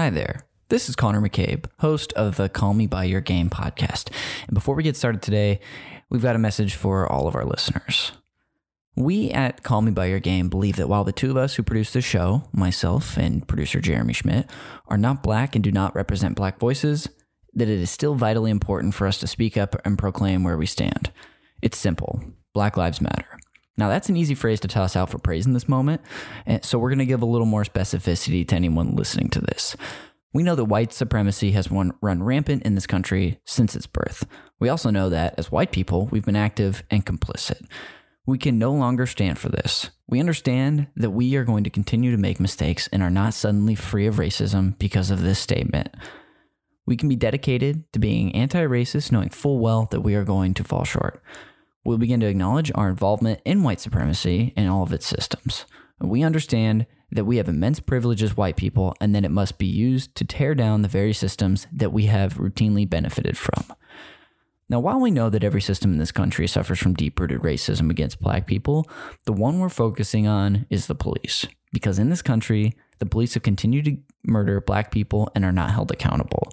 Hi there. This is Connor McCabe, host of the Call Me By Your Game podcast. And before we get started today, we've got a message for all of our listeners. We at Call Me By Your Game believe that while the two of us who produce the show, myself and producer Jeremy Schmidt, are not black and do not represent black voices, that it is still vitally important for us to speak up and proclaim where we stand. It's simple Black Lives Matter. Now, that's an easy phrase to toss out for praise in this moment, and so we're going to give a little more specificity to anyone listening to this. We know that white supremacy has run, run rampant in this country since its birth. We also know that, as white people, we've been active and complicit. We can no longer stand for this. We understand that we are going to continue to make mistakes and are not suddenly free of racism because of this statement. We can be dedicated to being anti racist, knowing full well that we are going to fall short. We'll begin to acknowledge our involvement in white supremacy and all of its systems. We understand that we have immense privilege as white people and that it must be used to tear down the very systems that we have routinely benefited from. Now, while we know that every system in this country suffers from deep rooted racism against black people, the one we're focusing on is the police. Because in this country, the police have continued to murder black people and are not held accountable.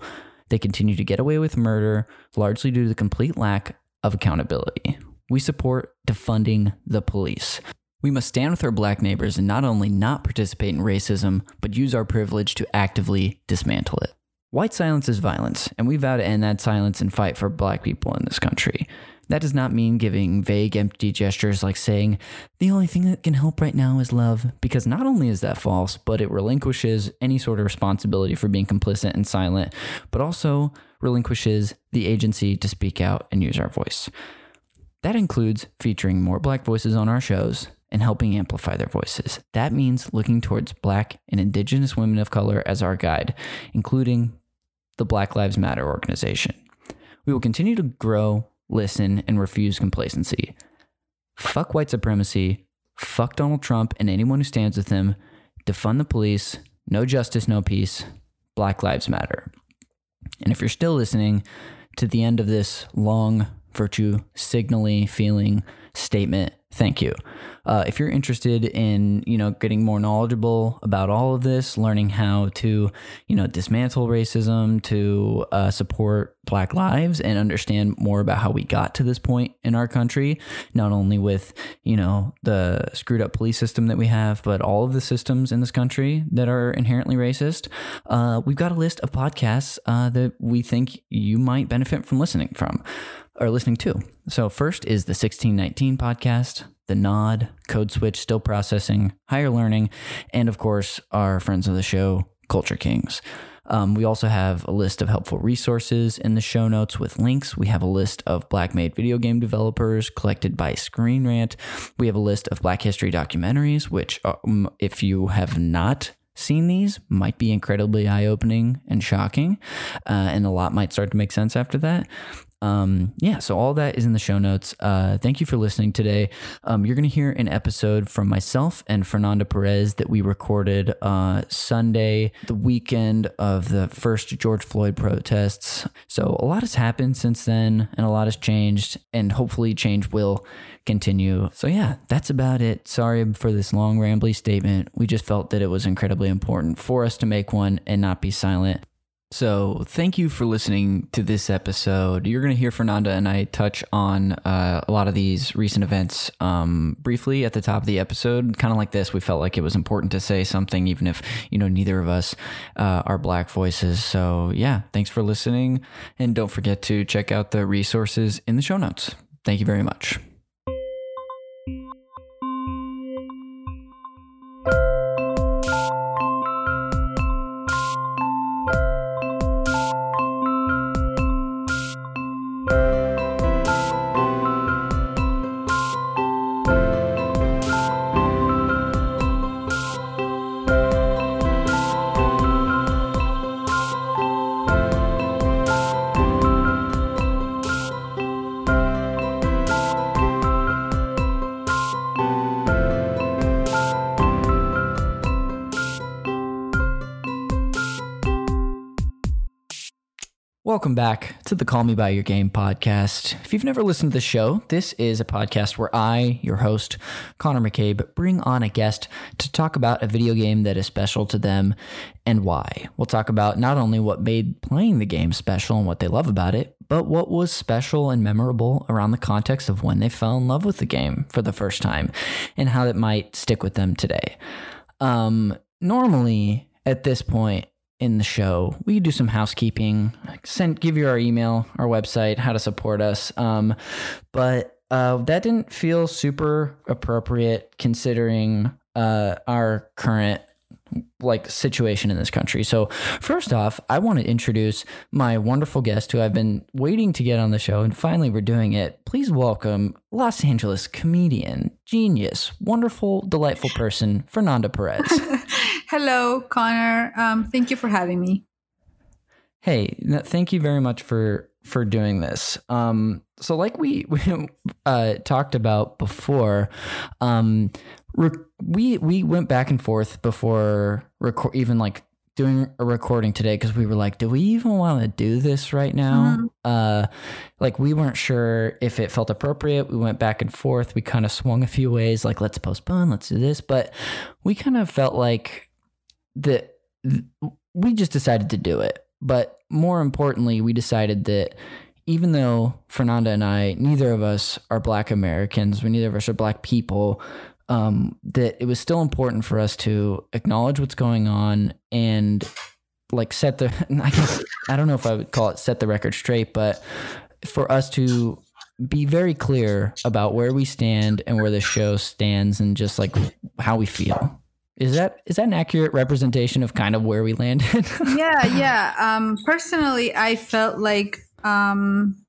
They continue to get away with murder, largely due to the complete lack of accountability. We support defunding the police. We must stand with our black neighbors and not only not participate in racism, but use our privilege to actively dismantle it. White silence is violence, and we vow to end that silence and fight for black people in this country. That does not mean giving vague, empty gestures like saying, the only thing that can help right now is love, because not only is that false, but it relinquishes any sort of responsibility for being complicit and silent, but also relinquishes the agency to speak out and use our voice. That includes featuring more black voices on our shows and helping amplify their voices. That means looking towards black and indigenous women of color as our guide, including the Black Lives Matter organization. We will continue to grow, listen, and refuse complacency. Fuck white supremacy, fuck Donald Trump and anyone who stands with him, defund the police, no justice, no peace, Black Lives Matter. And if you're still listening to the end of this long virtue signaling feeling statement, thank you. Uh, if you're interested in, you know, getting more knowledgeable about all of this, learning how to, you know, dismantle racism, to uh, support Black lives, and understand more about how we got to this point in our country, not only with, you know, the screwed up police system that we have, but all of the systems in this country that are inherently racist, uh, we've got a list of podcasts uh, that we think you might benefit from listening from or listening to. So, first is the 1619 podcast the Nod, Code Switch, Still Processing, Higher Learning, and of course, our friends of the show, Culture Kings. Um, we also have a list of helpful resources in the show notes with links. We have a list of black made video game developers collected by Screen Rant. We have a list of black history documentaries, which, um, if you have not seen these, might be incredibly eye opening and shocking. Uh, and a lot might start to make sense after that um, yeah, so all that is in the show notes. Uh, thank you for listening today. Um, you're going to hear an episode from myself and Fernanda Perez that we recorded uh, Sunday, the weekend of the first George Floyd protests. So a lot has happened since then, and a lot has changed, and hopefully, change will continue. So, yeah, that's about it. Sorry for this long, rambly statement. We just felt that it was incredibly important for us to make one and not be silent. So, thank you for listening to this episode. You're going to hear Fernanda and I touch on uh, a lot of these recent events um, briefly at the top of the episode. Kind of like this, we felt like it was important to say something, even if you know neither of us uh, are black voices. So, yeah, thanks for listening, and don't forget to check out the resources in the show notes. Thank you very much. Back to the Call Me By Your Game podcast. If you've never listened to the show, this is a podcast where I, your host, Connor McCabe, bring on a guest to talk about a video game that is special to them and why. We'll talk about not only what made playing the game special and what they love about it, but what was special and memorable around the context of when they fell in love with the game for the first time and how it might stick with them today. Um, normally, at this point, in the show, we do some housekeeping. Send, give you our email, our website, how to support us. Um, but uh, that didn't feel super appropriate considering uh, our current like situation in this country. So first off, I want to introduce my wonderful guest who I've been waiting to get on the show and finally we're doing it. Please welcome Los Angeles comedian, genius, wonderful, delightful person, Fernanda Perez. Hello, Connor. Um, thank you for having me. Hey, thank you very much for for doing this. Um, so, like we, we uh, talked about before, um, we we went back and forth before record, even like doing a recording today because we were like, do we even want to do this right now? Mm-hmm. Uh, like we weren't sure if it felt appropriate. We went back and forth. We kind of swung a few ways, like let's postpone, let's do this, but we kind of felt like that we just decided to do it. But more importantly, we decided that even though Fernanda and I, neither of us are Black Americans, we neither of us are Black people, um, that it was still important for us to acknowledge what's going on and like set the I guess I don't know if I would call it set the record straight, but for us to be very clear about where we stand and where the show stands and just like how we feel. Is that is that an accurate representation of kind of where we landed? yeah, yeah. Um, personally, I felt like um,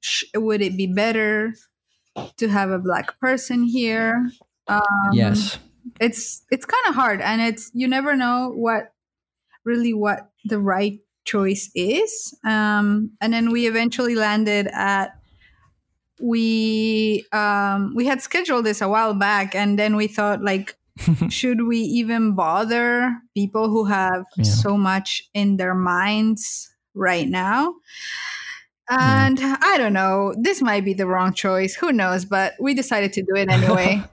sh- would it be better to have a black person here? Um, yes. It's it's kind of hard, and it's you never know what really what the right choice is. Um, and then we eventually landed at we um, we had scheduled this a while back, and then we thought like should we even bother people who have yeah. so much in their minds right now? And yeah. I don't know, this might be the wrong choice. Who knows? But we decided to do it anyway.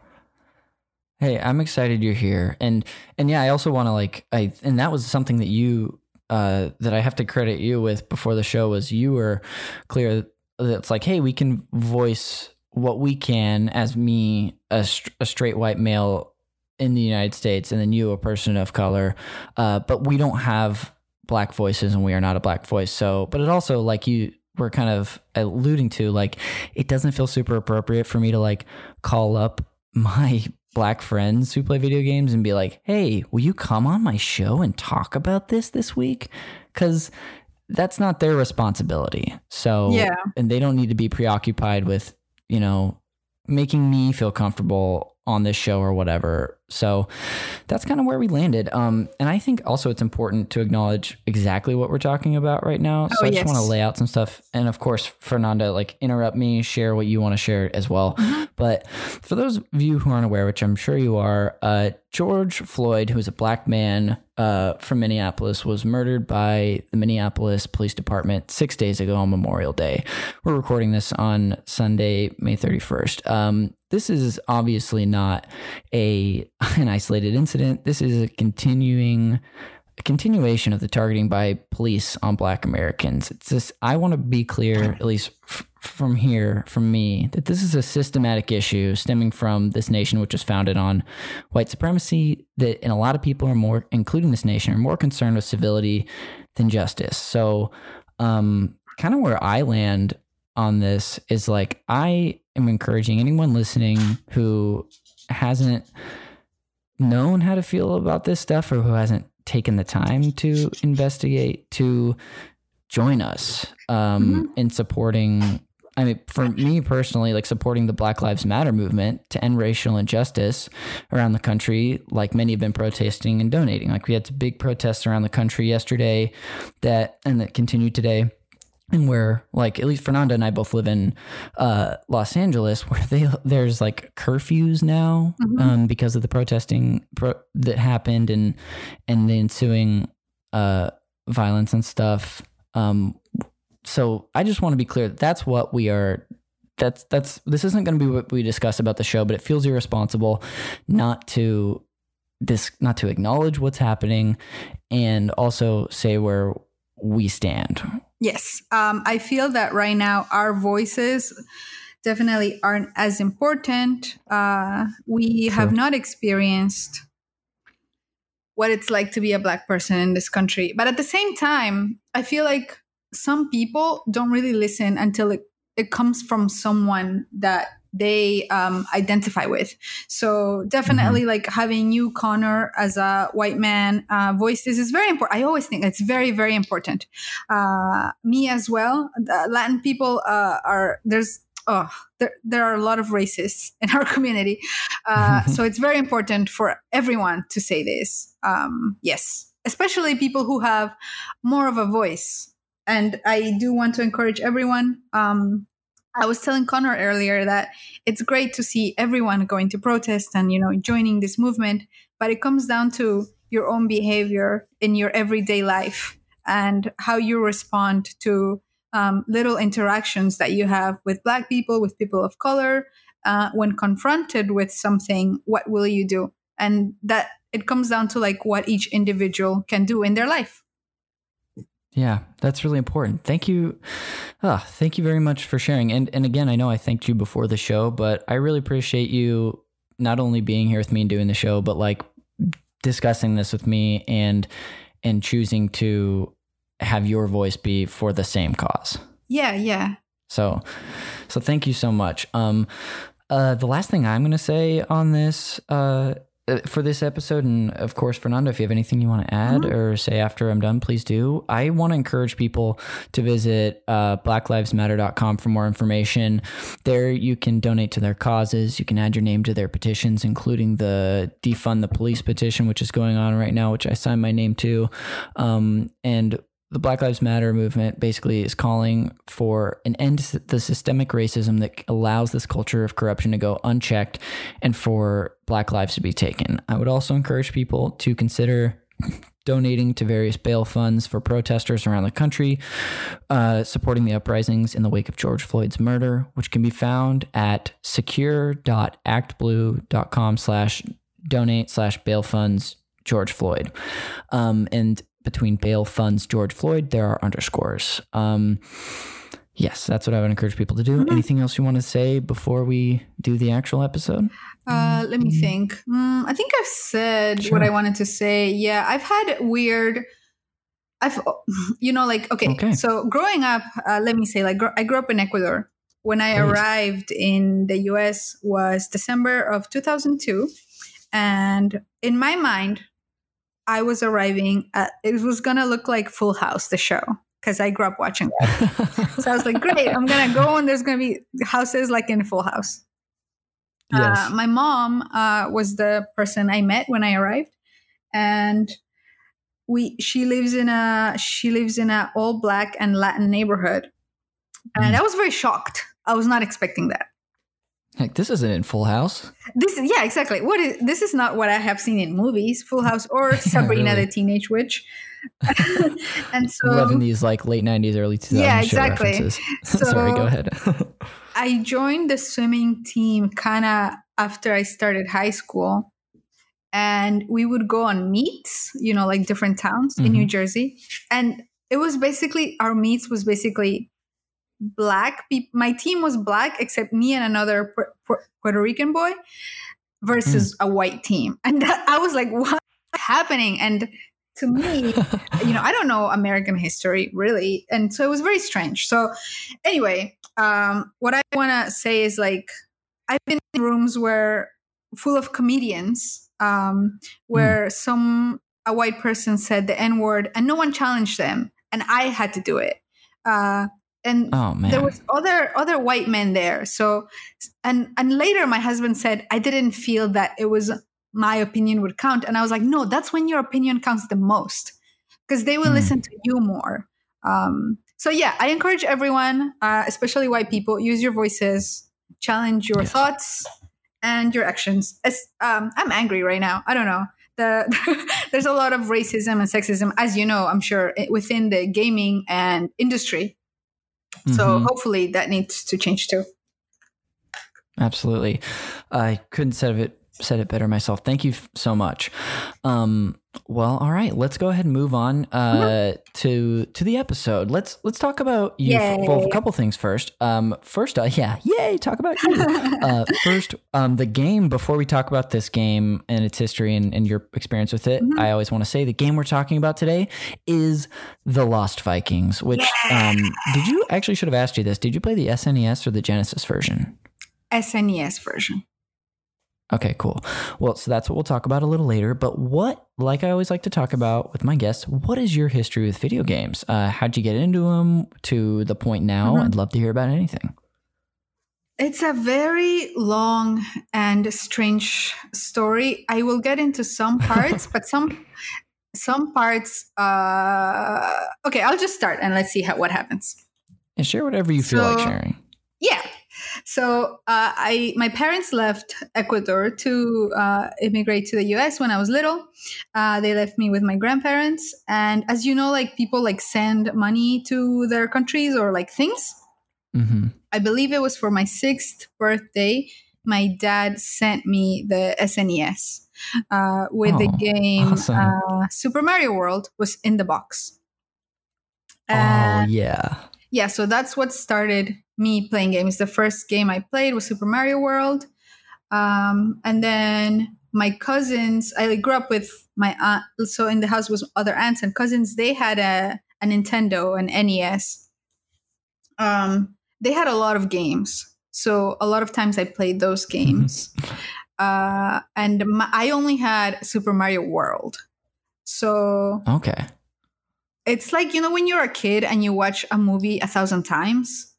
hey, I'm excited you're here. And and yeah, I also want to like I and that was something that you uh that I have to credit you with before the show was you were clear that it's like, hey, we can voice what we can as me, a, a straight white male in the United States, and then you, a person of color. Uh, but we don't have black voices, and we are not a black voice. So, but it also like you were kind of alluding to, like it doesn't feel super appropriate for me to like call up my black friends who play video games and be like, "Hey, will you come on my show and talk about this this week?" Because that's not their responsibility. So, yeah, and they don't need to be preoccupied with you know making me feel comfortable on this show or whatever. So that's kind of where we landed. Um, and I think also it's important to acknowledge exactly what we're talking about right now. So oh, I just yes. want to lay out some stuff. And of course, Fernanda, like interrupt me, share what you want to share as well. Mm-hmm. But for those of you who aren't aware, which I'm sure you are, uh, George Floyd, who is a black man uh, from Minneapolis, was murdered by the Minneapolis Police Department six days ago on Memorial Day. We're recording this on Sunday, May 31st. Um, this is obviously not a an isolated incident. This is a continuing a continuation of the targeting by police on black Americans. It's just I want to be clear at least f- from here from me that this is a systematic issue stemming from this nation which was founded on white supremacy that and a lot of people are more including this nation are more concerned with civility than justice. So um kind of where I land on this is like I am encouraging anyone listening who hasn't known how to feel about this stuff or who hasn't taken the time to investigate to join us um, mm-hmm. in supporting I mean, for me personally, like supporting the Black Lives Matter movement to end racial injustice around the country, like many have been protesting and donating. Like we had big protests around the country yesterday that and that continued today and where like at least Fernanda and I both live in uh, Los Angeles, where they there's like curfews now mm-hmm. um, because of the protesting pro- that happened and and the ensuing uh, violence and stuff. Um, so I just want to be clear that that's what we are that's that's this isn't going to be what we discuss about the show, but it feels irresponsible not to this not to acknowledge what's happening and also say where we stand. Yes, um, I feel that right now our voices definitely aren't as important. Uh, we have not experienced what it's like to be a black person in this country, but at the same time, I feel like some people don't really listen until it it comes from someone that they um, identify with. So definitely, mm-hmm. like having you, Connor, as a white man uh, voice, this is very important. I always think it's very, very important. Uh, me as well. Latin people uh, are there's oh there, there are a lot of racists in our community, uh, so it's very important for everyone to say this. Um, yes, especially people who have more of a voice and I do want to encourage everyone. Um, I was telling Connor earlier that it's great to see everyone going to protest and you know joining this movement, but it comes down to your own behavior in your everyday life and how you respond to um, little interactions that you have with Black people, with people of color. Uh, when confronted with something, what will you do? And that it comes down to like what each individual can do in their life. Yeah, that's really important. Thank you. Oh, thank you very much for sharing. And and again, I know I thanked you before the show, but I really appreciate you not only being here with me and doing the show, but like discussing this with me and and choosing to have your voice be for the same cause. Yeah, yeah. So so thank you so much. Um uh the last thing I'm going to say on this uh uh, for this episode, and of course, Fernando, if you have anything you want to add mm-hmm. or say after I'm done, please do. I want to encourage people to visit uh, blacklivesmatter.com for more information. There, you can donate to their causes. You can add your name to their petitions, including the defund the police petition, which is going on right now, which I signed my name to. Um, and the Black Lives Matter movement basically is calling for an end to the systemic racism that allows this culture of corruption to go unchecked and for black lives to be taken. I would also encourage people to consider donating to various bail funds for protesters around the country, uh, supporting the uprisings in the wake of George Floyd's murder, which can be found at secure.actblue.com slash donate slash bail funds George Floyd. Um, and between bail funds George Floyd, there are underscores. Um, yes, that's what I would encourage people to do. Mm-hmm. Anything else you want to say before we do the actual episode? Uh, let me think. Mm, I think I've said sure. what I wanted to say. Yeah, I've had weird. I've, you know, like okay. okay. So growing up, uh, let me say, like gr- I grew up in Ecuador. When I arrived in the U.S. was December of 2002, and in my mind, I was arriving at, it was going to look like Full House, the show, because I grew up watching that. so I was like, great, I'm going to go and there's going to be houses like in Full House. Uh, yes. Uh, my mom uh, was the person I met when I arrived. And we she lives in a she lives in a all black and Latin neighborhood. And mm. I was very shocked. I was not expecting that. Like this isn't in Full House. This is yeah, exactly. What is this is not what I have seen in movies, Full House or Sabrina really? the Teenage Witch. and so loving these like late nineties, early two thousands. Yeah, exactly. So, Sorry, go ahead. I joined the swimming team kind of after I started high school, and we would go on meets, you know, like different towns mm-hmm. in New mm-hmm. Jersey, and it was basically our meets was basically black people. My team was black except me and another Puerto Rican boy versus mm. a white team. And that, I was like, what's happening? And to me, you know, I don't know American history really. And so it was very strange. So anyway, um, what I want to say is like, I've been in rooms where full of comedians, um, where mm. some, a white person said the N word and no one challenged them. And I had to do it. Uh, and oh, there was other other white men there. So and and later my husband said i didn't feel that it was my opinion would count. And i was like no that's when your opinion counts the most. Because they will mm. listen to you more. Um, so yeah i encourage everyone uh, especially white people use your voices challenge your yes. thoughts and your actions. As, um, i'm angry right now. I don't know. The, there's a lot of racism and sexism as you know i'm sure within the gaming and industry So mm-hmm. hopefully that needs to change too. Absolutely. I couldn't said it said it better myself. Thank you f- so much. Um, well, all right, let's go ahead and move on uh, mm-hmm. to to the episode. Let's let's talk about you. F- well, a couple things first. Um, first, uh, yeah, yay, talk about you. uh, first, um, the game. Before we talk about this game and its history and, and your experience with it, mm-hmm. I always want to say the game we're talking about today is the Lost Vikings. Which, um, did you actually should have asked you this? Did you play the SNES or the Genesis version? SNES version. Okay, cool. Well, so that's what we'll talk about a little later. But what, like I always like to talk about with my guests, what is your history with video games? Uh, how'd you get into them to the point now? Mm-hmm. I'd love to hear about anything. It's a very long and strange story. I will get into some parts, but some some parts. Uh, okay, I'll just start and let's see how what happens. And share whatever you feel so, like sharing. Yeah, so uh, I my parents left Ecuador to uh, immigrate to the U.S. when I was little. Uh, they left me with my grandparents, and as you know, like people like send money to their countries or like things. Mm-hmm. I believe it was for my sixth birthday. My dad sent me the SNES uh, with oh, the game awesome. Uh, Super Mario World was in the box. oh yeah, yeah. So that's what started me playing games. The first game I played was Super Mario World. Um, and then my cousins, I grew up with my aunt. So in the house was other aunts and cousins. They had a, a Nintendo, an NES. Um, they had a lot of games. So a lot of times I played those games. uh, and my, I only had Super Mario World. So okay, it's like you know when you're a kid and you watch a movie a thousand times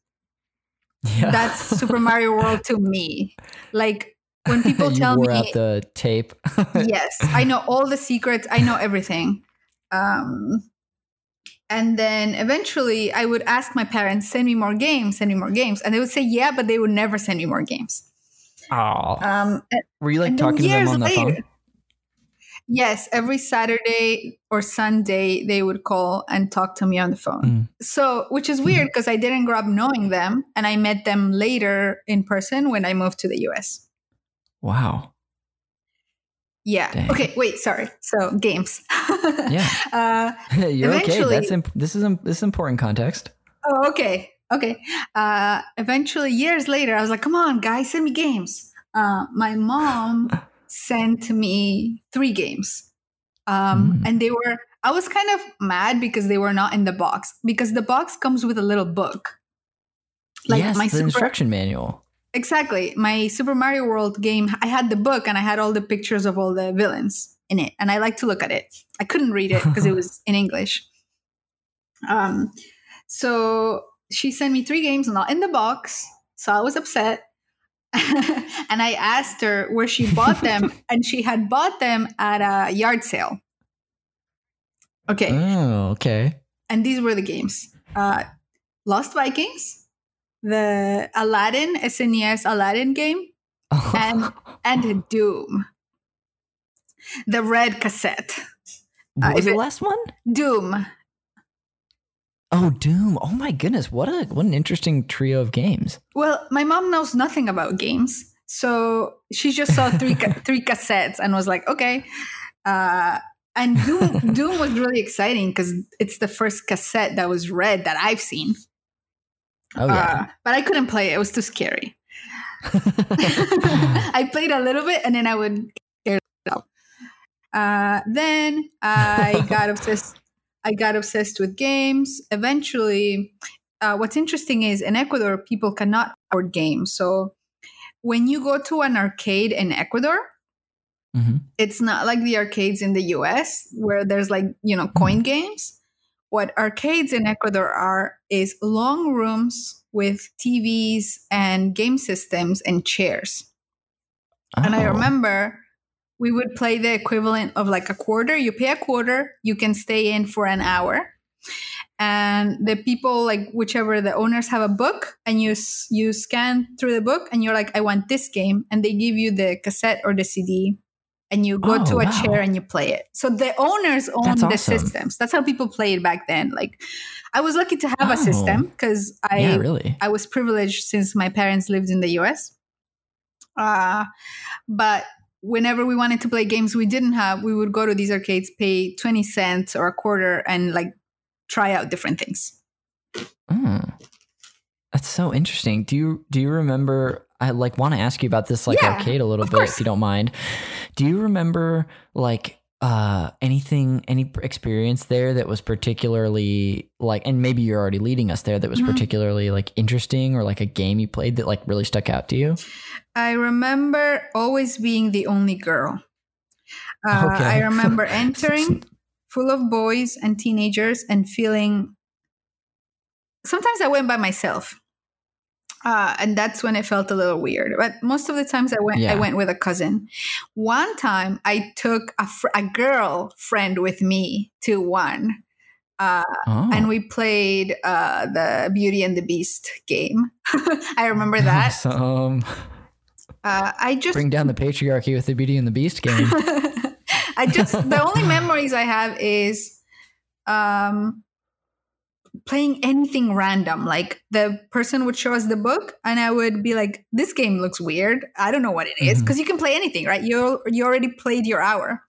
yeah. That's Super Mario World to me. Like when people tell me out the tape. yes, I know all the secrets. I know everything. Um, and then eventually I would ask my parents, send me more games, send me more games. And they would say, yeah, but they would never send me more games. Oh. Um, Were you like talking to them on the later, phone? Yes, every Saturday or Sunday they would call and talk to me on the phone. Mm. So, which is weird because mm. I didn't grow up knowing them and I met them later in person when I moved to the US. Wow. Yeah. Dang. Okay. Wait. Sorry. So games. yeah. Uh, You're okay. That's imp- this is um, this is important context. Oh, okay. Okay. Uh, eventually, years later, I was like, "Come on, guys, send me games." Uh, my mom sent me three games. Um, mm. And they were, I was kind of mad because they were not in the box because the box comes with a little book. Like yes, my the Super, instruction manual. Exactly. My Super Mario World game, I had the book and I had all the pictures of all the villains in it. And I like to look at it. I couldn't read it because it was in English. Um, so she sent me three games, not in the box. So I was upset. and I asked her where she bought them, and she had bought them at a yard sale. Okay. Oh, okay. And these were the games: uh, Lost Vikings, the Aladdin SNES Aladdin game, and and Doom, the red cassette. What uh, was the last one? Doom. Oh, Doom! Oh my goodness, what a what an interesting trio of games. Well, my mom knows nothing about games, so she just saw three ca- three cassettes and was like, okay. Uh, and Doom Doom was really exciting because it's the first cassette that was red that I've seen. Oh yeah, uh, but I couldn't play it; it was too scary. I played a little bit and then I would get it up. Uh, then I got obsessed I got obsessed with games. Eventually, uh, what's interesting is in Ecuador, people cannot afford games. So when you go to an arcade in Ecuador, mm-hmm. it's not like the arcades in the US where there's like, you know, coin mm-hmm. games. What arcades in Ecuador are is long rooms with TVs and game systems and chairs. Oh. And I oh. remember we would play the equivalent of like a quarter. You pay a quarter, you can stay in for an hour. And the people, like whichever the owners have a book, and you you scan through the book, and you're like, I want this game, and they give you the cassette or the CD and you go Oh, to a wow. chair and you play it. So the owners own That's the awesome. systems. That's how people played back then. Like I was lucky to have Oh. a system because I yeah, really. I was privileged since my parents lived in the US. Uh, but whenever we wanted to play games we didn't have, we would go to these arcades, pay 20 cents or a quarter, and like try out different things. Mm. That's so interesting. Do you do you remember? I like want to ask you about this like Yeah, arcade a little bit, course. if you don't mind. Do you remember like uh anything any experience there that was particularly like and maybe you're already leading us there that was Mhm. particularly like interesting or like a game you played that like really stuck out to you I remember always being the only girl. Uh, Okay. I remember entering full of boys and teenagers and feeling. Sometimes I went by myself, uh, and that's when it felt a little weird. But most of the times I went, I went with a cousin. One time I took a, fr- a girl friend with me to one, uh, oh. and we played uh, the Beauty and the Beast game. I remember that. Awesome. Uh, I just Bring down the patriarchy with the Beauty and the Beast game. I just the only memories I have is um playing anything random. Like the person would show us the book and I would be like, this game looks weird. I don't know what it is. Because you can play anything, right? You you already played your hour.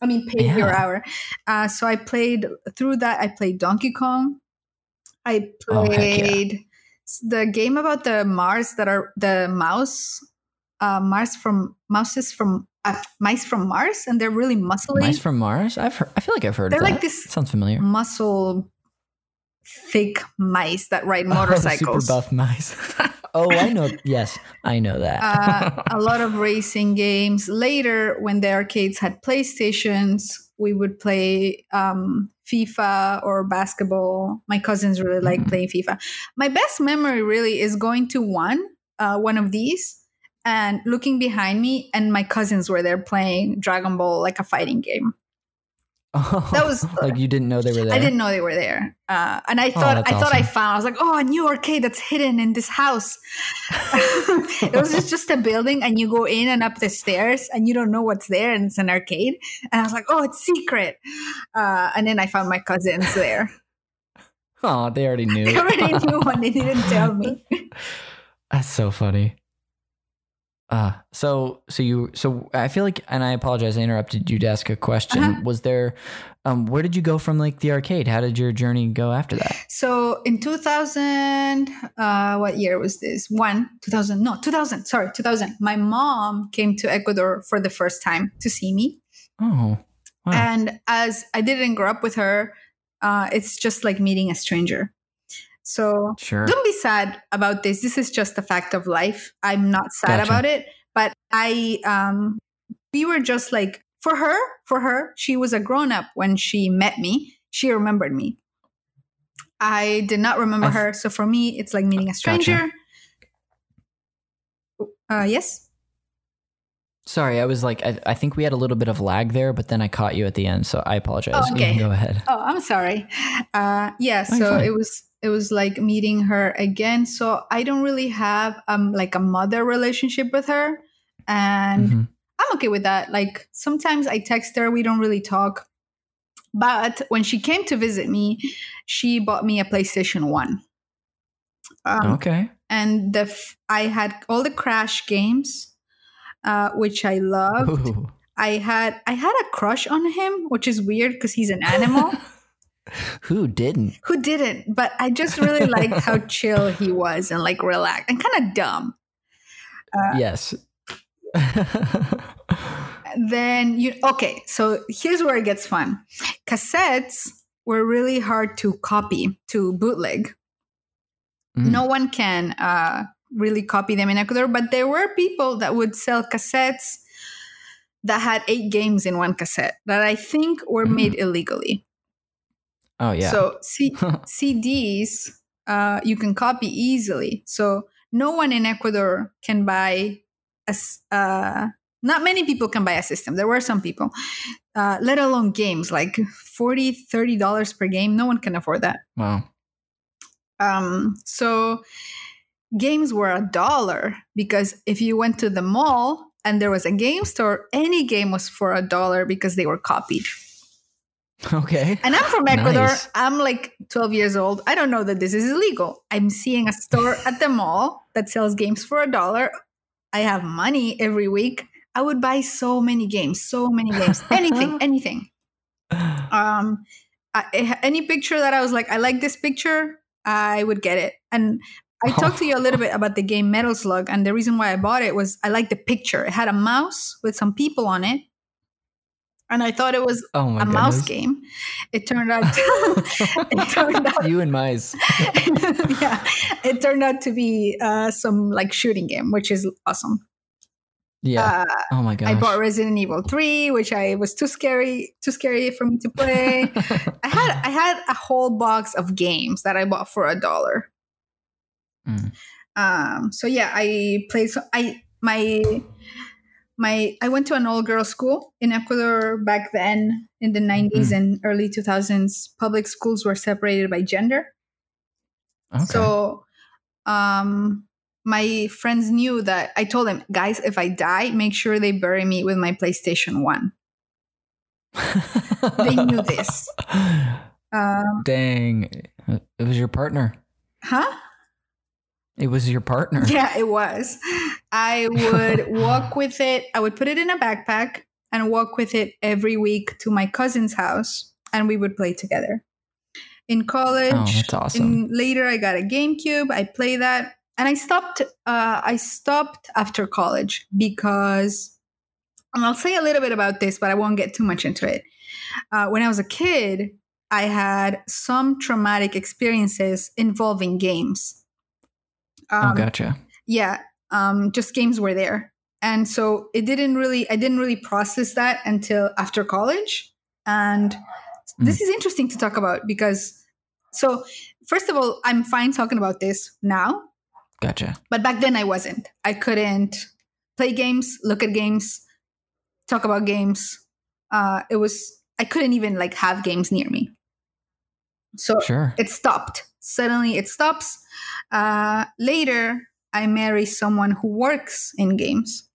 I mean paid your hour. Uh, so I played through that, I played Donkey Kong. I Oh, yeah. played the game about the Mars that are the mouse uh, Mars from mouses from uh, mice from Mars, and they're really muscly. Mice from Mars? I've heard, I feel like I've heard They're like this- Sounds familiar. muscle thick mice that ride Oh, motorcycles. super buff mice. oh, I know. Yes, I know that. uh, a lot of racing games. Later, when the arcades had PlayStations, we would play um, FIFA or basketball. My cousins really like Mhm. playing FIFA. My best memory really is going to one, uh, one of these, and looking behind me, and my cousins were there playing Dragon Ball like a fighting game. That was- like you didn't know they were there. I didn't know they were there, uh, and I thought I that's thought I found. I was like, "Oh, a new arcade that's hidden in this house." it was just, just a building, and you go in and up the stairs, and you don't know what's there, and it's an arcade. And I was like, "Oh, it's secret." Uh, and then I found my cousins there. Oh, they already knew. they already knew, and they didn't tell me. That's so funny. Uh, so so you so I feel like and I apologize I interrupted you to ask a question. Uh-huh. Was there um where did you go from like the arcade? How did your journey go after that? So in 2000, uh, what year was this? One, 2000, no, 2000, sorry, 2000. My mom came to Ecuador for the first time to see me. Oh. Wow. And as I didn't grow up with her, uh, it's just like meeting a stranger. So sure. don't be sad about this. This is just a fact of life. I'm not sad Gotcha. about it, but I, um, we were just like, for her, for her, she was a grown up when she met me. She remembered me. I did not remember I've- her. So for me, it's like meeting a stranger. Uh, yes. Sorry, I was like I, I think we had a little bit of lag there, but then I caught you at the end, so I apologize. Oh, You okay. can go ahead. Oh, I'm sorry. Uh, yeah, Oh, so it was it was like meeting her again. So I don't really have um like a mother relationship with her, and Mhm. I'm okay with that. Like sometimes I text her, we don't really talk. But when she came to visit me, she bought me a PlayStation One. Um, Okay. And the f- I had all the Crash games, uh, which I loved. Ooh. I had I had a crush on him, which is weird because he's an animal. Who didn't? Who didn't? But I just really liked how chill he was and like relaxed and kind of dumb. Uh, yes. Then you okay? So here's where it gets fun. Cassettes were really hard to copy to bootleg. Mhm. No one can uh, really copy them in Ecuador, but there were people that would sell cassettes that had eight games in one cassette that I think were Mm. made illegally. Oh yeah. So C- CDs uh, you can copy easily. So no one in Ecuador can buy a. Uh, not many people can buy a system. There were some people, uh, let alone games like 40 30 dollars per game. No one can afford that. wow. Um, so games were a dollar because if you went to the mall and there was a game store, any game was for a dollar because they were copied. Okay. And I'm from Ecuador. Nice. I'm like 12 years old. I don't know that this is illegal. I'm seeing a store at the mall that sells games for a dollar. I have money every week. I would buy so many games, so many games, anything, anything. Um, I, any picture that I was like, I like this picture, I would get it. And I talked to you a little bit about the game Metal Slug, and the reason why I bought it was I liked the picture. It had a mouse with some people on it, and I thought it was Oh a mouse game. It turned out, it turned out, you and mice. yeah, it turned out to be uh, some like shooting game, which is awesome. Yeah. Uh, oh my god. I bought Resident Evil 3, which I was too scary, too scary for me to play. I had I had a whole box of games that I bought for a dollar. Mm. Um, so yeah, I played. So I my my I went to an all girls school in Ecuador back then in the 90s Mm. and early 2000s. Public schools were separated by gender. okay. So um my friends knew that I told them, guys, if I die, make sure they bury me with my PlayStation 1. they knew this. Um, Dang. It was your partner. huh? It was your partner. Yeah, it was. I would walk with it. I would put it in a backpack and walk with it every week to my cousin's house, and we would play together. In college, Oh, that's awesome. in- later I got a GameCube. I play that, and I stopped. Uh, I stopped after college because, and I'll say a little bit about this, but I won't get too much into it. Uh, when I was a kid, I had some traumatic experiences involving games. Oh, Um, gotcha. yeah um just games were there and so it didn't really i didn't really process that until after college and this is interesting to talk about because so first of all i'm fine talking about this now Gotcha. but back then i wasn't i couldn't play games look at games talk about games uh it was i couldn't even like have games near me so Sure. it stopped. Suddenly it stops. Uh, later, I marry someone who works in games.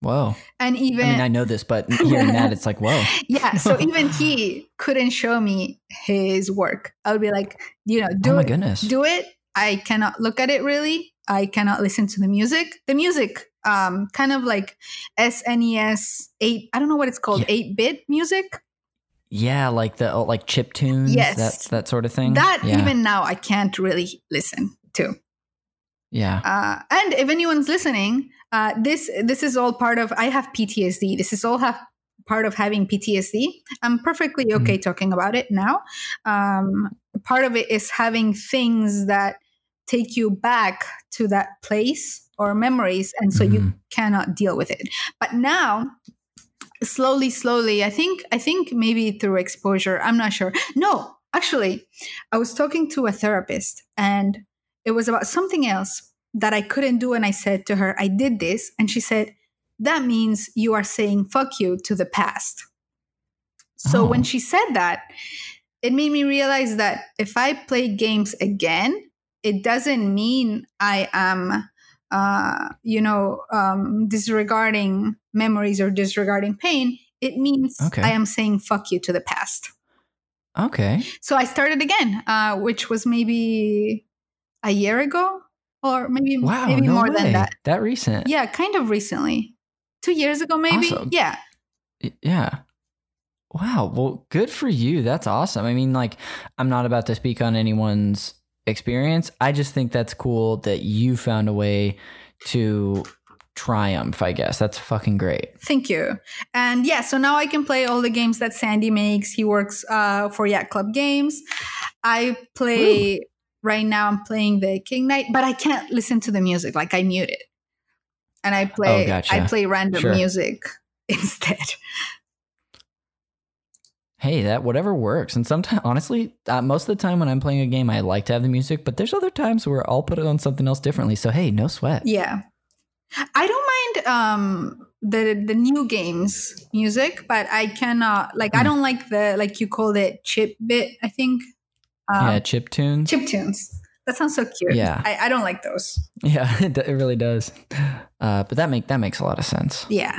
Whoa. And even, I mean, I know this, but hearing that, it's like, whoa. yeah, so even he couldn't show me his work. I would be like, you know, do oh my it, goodness. do it. I cannot look at it really. I cannot listen to the music. The music, um, kind of like SNES eight. I don't know what it's called, Yeah. eight bit music. Yeah, like the oh, like chip tunes. Yes. That's that sort of thing. That yeah. even now I can't really listen to. Yeah. Uh, and if anyone's listening, uh, this this is all part of. I have PTSD. This is all have part of having PTSD. I'm perfectly okay talking about it now. Um, part of it is having things that take you back to that place or memories, and so you Mhm. cannot deal with it. But now, slowly, slowly, I think I think maybe through exposure. I'm not sure. No, actually, I was talking to a therapist, and it was about something else that I couldn't do. And I said to her, I did this. And she said, That means you are saying fuck you to the past. So Oh. when she said that, it made me realize that if I play games again, it doesn't mean I am, uh, you know, um, disregarding memories or disregarding pain. It means Okay. I am saying fuck you to the past. Okay. So I started again, uh, which was maybe a year ago, or maybe Wow. maybe no more way. than that. That recent. Yeah, kind of recently, two years ago, maybe. Awesome. Yeah, Yeah. Wow. Well, good for you. That's awesome. I mean, like, I'm not about to speak on anyone's experience. I just think that's cool that you found a way to triumph, I guess. That's fucking great. thank you. And yeah, so now I can play all the games that Sandy makes. He works uh, for Yacht Club Games. I play right now. I'm playing the King Knight, but I can't listen to the music. Like I mute it, and I play. Oh, gotcha. I play random Sure. music instead. Hey, that whatever works. And sometimes, honestly, uh, most of the time when I'm playing a game, I like to have the music, but there's other times where I'll put it on something else differently. So, hey, no sweat. Yeah. I don't mind um the the new games music, but I cannot like I Hmm. don't like the like you called it chip bit, I think. Um, yeah, chip tunes. chip tunes. That sounds so cute. Yeah. I, I don't like those. Yeah, it, it really does. Uh, but that make that makes a lot of sense. Yeah.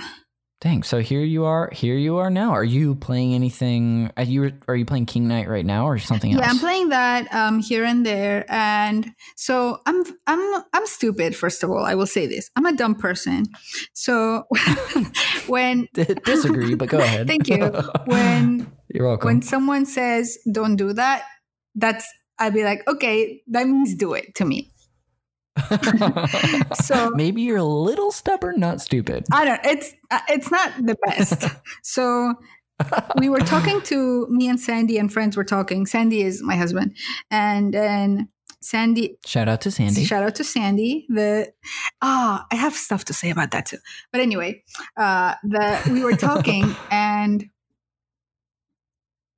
Dang. So here you are. Here you are now. Are you playing anything? Are you are you playing King Knight right now, or something else? Yeah, I'm playing that um, here and there, and so I'm I'm I'm stupid. First of all, I will say this: I'm a dumb person. So when disagree, but go ahead. Thank you. When you're welcome. When someone says "Don't do that," that's I'd be like, okay, that means do it to me. so maybe you're a little stubborn, not stupid. I don't. It's uh, it's not the best. so we were talking to me and Sandy and friends were talking. Sandy is my husband, and then Sandy. Shout out to Sandy. Shout out to Sandy. The ah, oh, I have stuff to say about that too. But anyway, uh, the we were talking and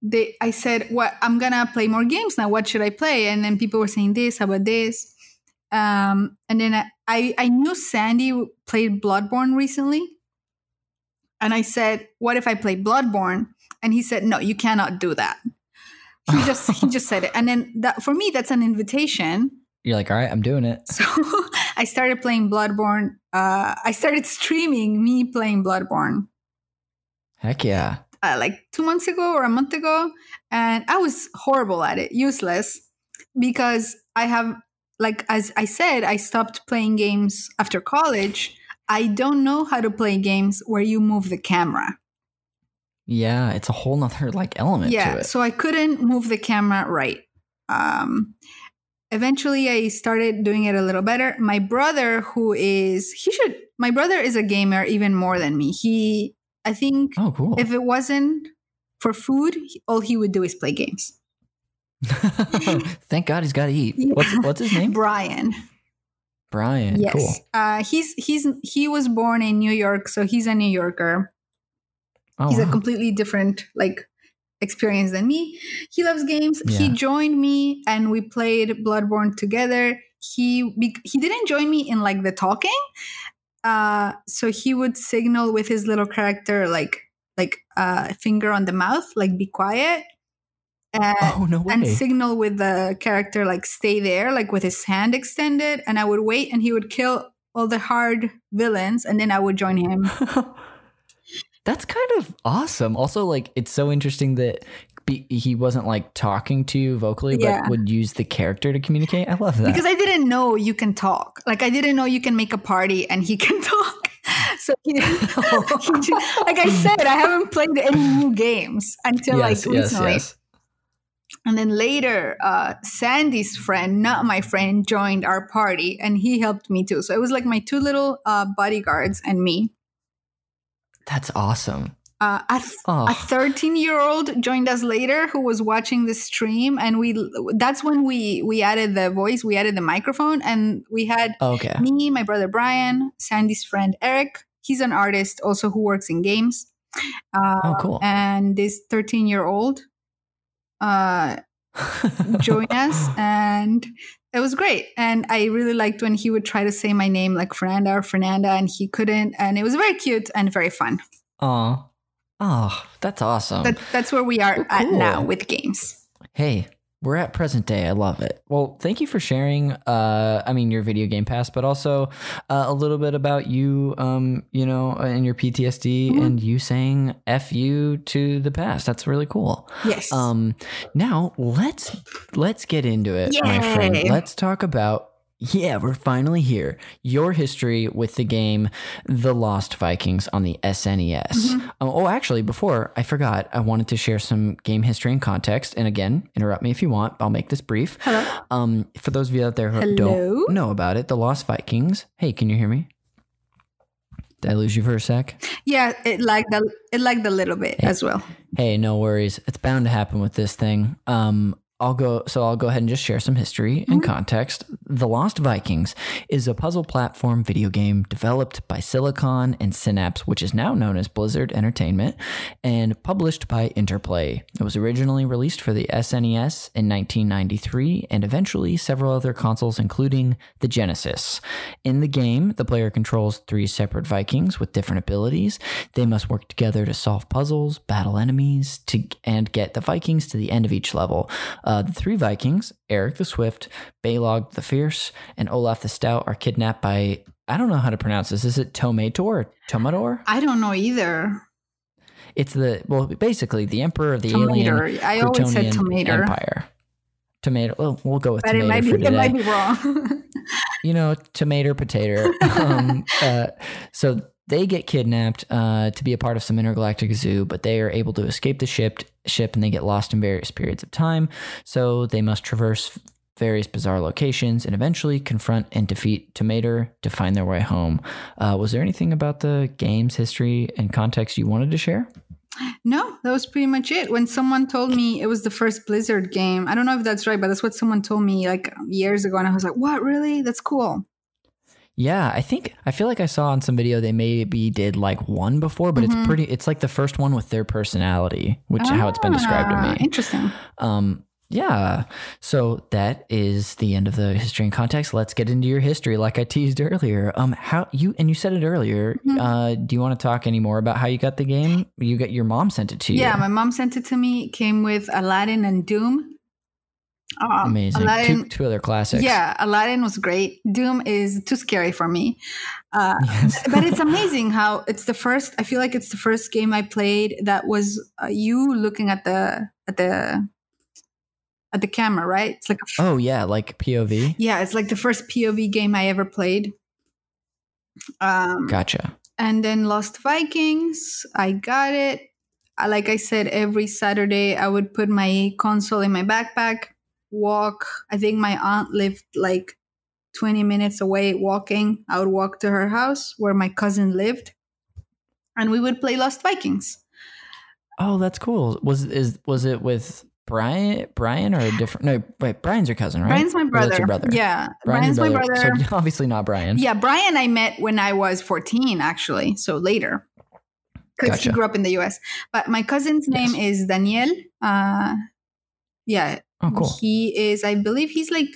they I said, "What I'm gonna play more games now. What should I play?" And then people were saying this, how about this? Um, and then I I knew Sandy played Bloodborne recently, and I said, "What if I play Bloodborne?" And he said, "No, you cannot do that." He just he just said it, and then that for me that's an invitation. You're like, all right, I'm doing it. So I started playing Bloodborne. Uh, I started streaming me playing Bloodborne. Heck yeah! uh, like two months ago or a month ago, and I was horrible at it, useless, because I have, like, as I said, I stopped playing games after college. I don't know how to play games where you move the camera. Yeah, it's a whole nother like element yeah, so I couldn't move the camera right. Um, eventually I started doing it a little better. My brother, who is he should my brother is a gamer even more than me. He I think oh, cool. if it wasn't for food, all he would do is play games. Thank God he's got to eat. Yeah. What's what's his name? Brian. Brian. Yes. Cool. Uh, he's he's he was born in New York, so he's a New Yorker. Oh, he's wow. a completely different like experience than me. He loves games. Yeah. He joined me and we played Bloodborne together. He he didn't join me in like the talking, uh, so he would signal with his little character like like a uh, finger on the mouth, like be quiet. And, oh, no and signal with the character like stay there, like with his hand extended, and I would wait and he would kill all the hard villains and then I would join him. That's kind of awesome. Also, like it's so interesting that be, he wasn't like talking to you vocally, yeah. but would use the character to communicate. I love that because I didn't know you can talk. Like I didn't know you can make a party and he can talk. So he, he like I said, I haven't played any new games until yes, like recently. Yes, yes. And then later, uh, Sandy's friend, not my friend, joined our party and he helped me too. So it was like my two little uh, bodyguards and me. That's awesome uh, a, oh. a 13 year old joined us later who was watching the stream and we that's when we we added the voice we added the microphone and we had okay. me my brother brian sandy's friend eric he's an artist also who works in games uh, oh cool and this 13 year old uh joined us and it was great and i really liked when he would try to say my name like fernanda or fernanda and he couldn't and it was very cute and very fun Oh, Oh, that's awesome. That, that's where we are well, cool. at now with games. Hey, we're at present day. I love it. Well, thank you for sharing. Uh, I mean, your video game past, but also uh, a little bit about you. Um, you know, and your PTSD, mm-hmm. and you saying "f you" to the past. That's really cool. Yes. Um, now let's let's get into it, Yay. my friend. Let's talk about yeah, we're finally here. Your history with the game The Lost Vikings on the SNES. Mm-hmm. Um, oh, actually, before I forgot, I wanted to share some game history and context. And again, interrupt me if you want. I'll make this brief. Hello. Um, for those of you out there who Hello? don't know about it, The Lost Vikings. Hey, can you hear me? Did I lose you for a sec? Yeah, it lagged a, it lagged a little bit hey, as well. Hey, no worries. It's bound to happen with this thing. Um, I'll go. So I'll go ahead and just share some history and mm-hmm. context. The Lost Vikings is a puzzle platform video game developed by Silicon and Synapse, which is now known as Blizzard Entertainment, and published by Interplay. It was originally released for the SNES in 1993 and eventually several other consoles, including the Genesis. In the game, the player controls three separate Vikings with different abilities. They must work together to solve puzzles, battle enemies, to, and get the Vikings to the end of each level. Uh, the three Vikings, Eric the Swift, Baleog the Fierce, and Olaf the Stout, are kidnapped by I don't know how to pronounce this. Is it Tomator or Tomador? I don't know either. It's the well, basically the emperor of the Tomater. alien I always said Croutonian empire. Tomato. Well, we'll go with But it tomato for it might be wrong. you know, tomato, potato. um, uh, so they get kidnapped uh, to be a part of some intergalactic zoo, but they are able to escape the ship, ship and they get lost in various periods of time. So they must traverse various bizarre locations and eventually confront and defeat Tomator to find their way home. Uh, was there anything about the game's history and context you wanted to share? no, that was pretty much it. When someone told me it was the first Blizzard game, I don't know if that's right, but that's what someone told me like years ago, and I was like, "What? Really? That's cool." Yeah, I think I feel like I saw on some video they maybe did like one before, but Mhm. it's pretty. It's like the first one with their personality, which is how it's been described to Ah, me. Interesting. Um, yeah. So that is the end of the history and context. Let's get into your history, like I teased earlier. Um, how you and you said it earlier. Mhm. Uh, do you want to talk any more about how you got the game? You got your mom sent it to you. Yeah, my mom sent it to me. It came with Aladdin and Doom. Um, amazing. Aladdin, two, two other classics. yeah, Aladdin was great. Doom is too scary for me. Uh, Yes. but it's amazing how it's the first. I feel like it's the first game I played that was uh, you looking at the at the at the camera, right? It's like a oh yeah, like POV. yeah, it's like the first POV game I ever played. Um, Gotcha. and then Lost Vikings, I got it. I- Like I said, every Saturday I would put my console in my backpack, walk. I think my aunt lived like 20 minutes away walking. I would walk to her house where my cousin lived, and we would play Lost Vikings. Oh, that's cool. Was is was it with Brian? Brian or a different? No, wait. Brian's your cousin, right? Brian's my brother. your brother. Yeah, Brian's, your my brother. So obviously not Brian. Yeah, Brian I met when I was 14, actually, so later. Because Gotcha. he grew up in the US. But my cousin's name is Daniel. Uh, yeah, Oh, cool. he is, I believe he's like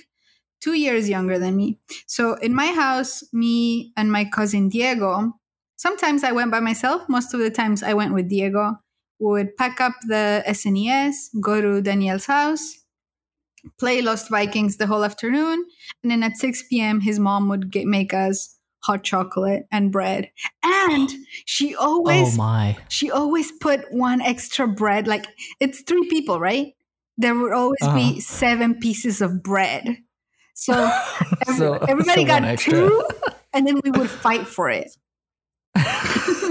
two years younger than me. So in my house, me and my cousin Diego, sometimes I went by myself. Most of the times I went with Diego. We would pack up the SNES, go to Daniel's house, play Lost Vikings the whole afternoon. And then at 6 p.m., his mom would get, make us hot chocolate and bread. And she always Oh always my. she always put one extra bread. Like it's three people, right? There would always Uh-huh. be seven pieces of bread. So, every- So- everybody so got two, and then we would fight for it.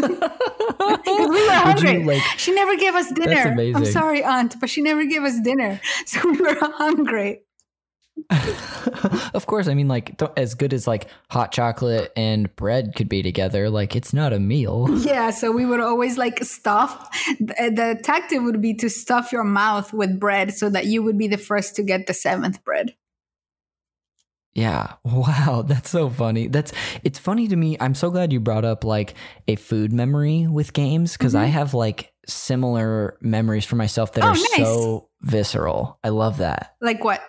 Because we were hungry. you, like, she never gave us dinner. I'm sorry, aunt, but she never gave us dinner. So we were hungry. of course, I mean, like, as good as like hot chocolate and bread could be together, like, it's not a meal. Yeah, so we would always like stuff. The, the tactic would be to stuff your mouth with bread so that you would be the first to get the seventh bread. Yeah. Wow. That's so funny. That's, it's funny to me. I'm so glad you brought up like a food memory with games because I Mhm. have like similar memories for myself that Oh, are nice. so visceral. I love that. Like what?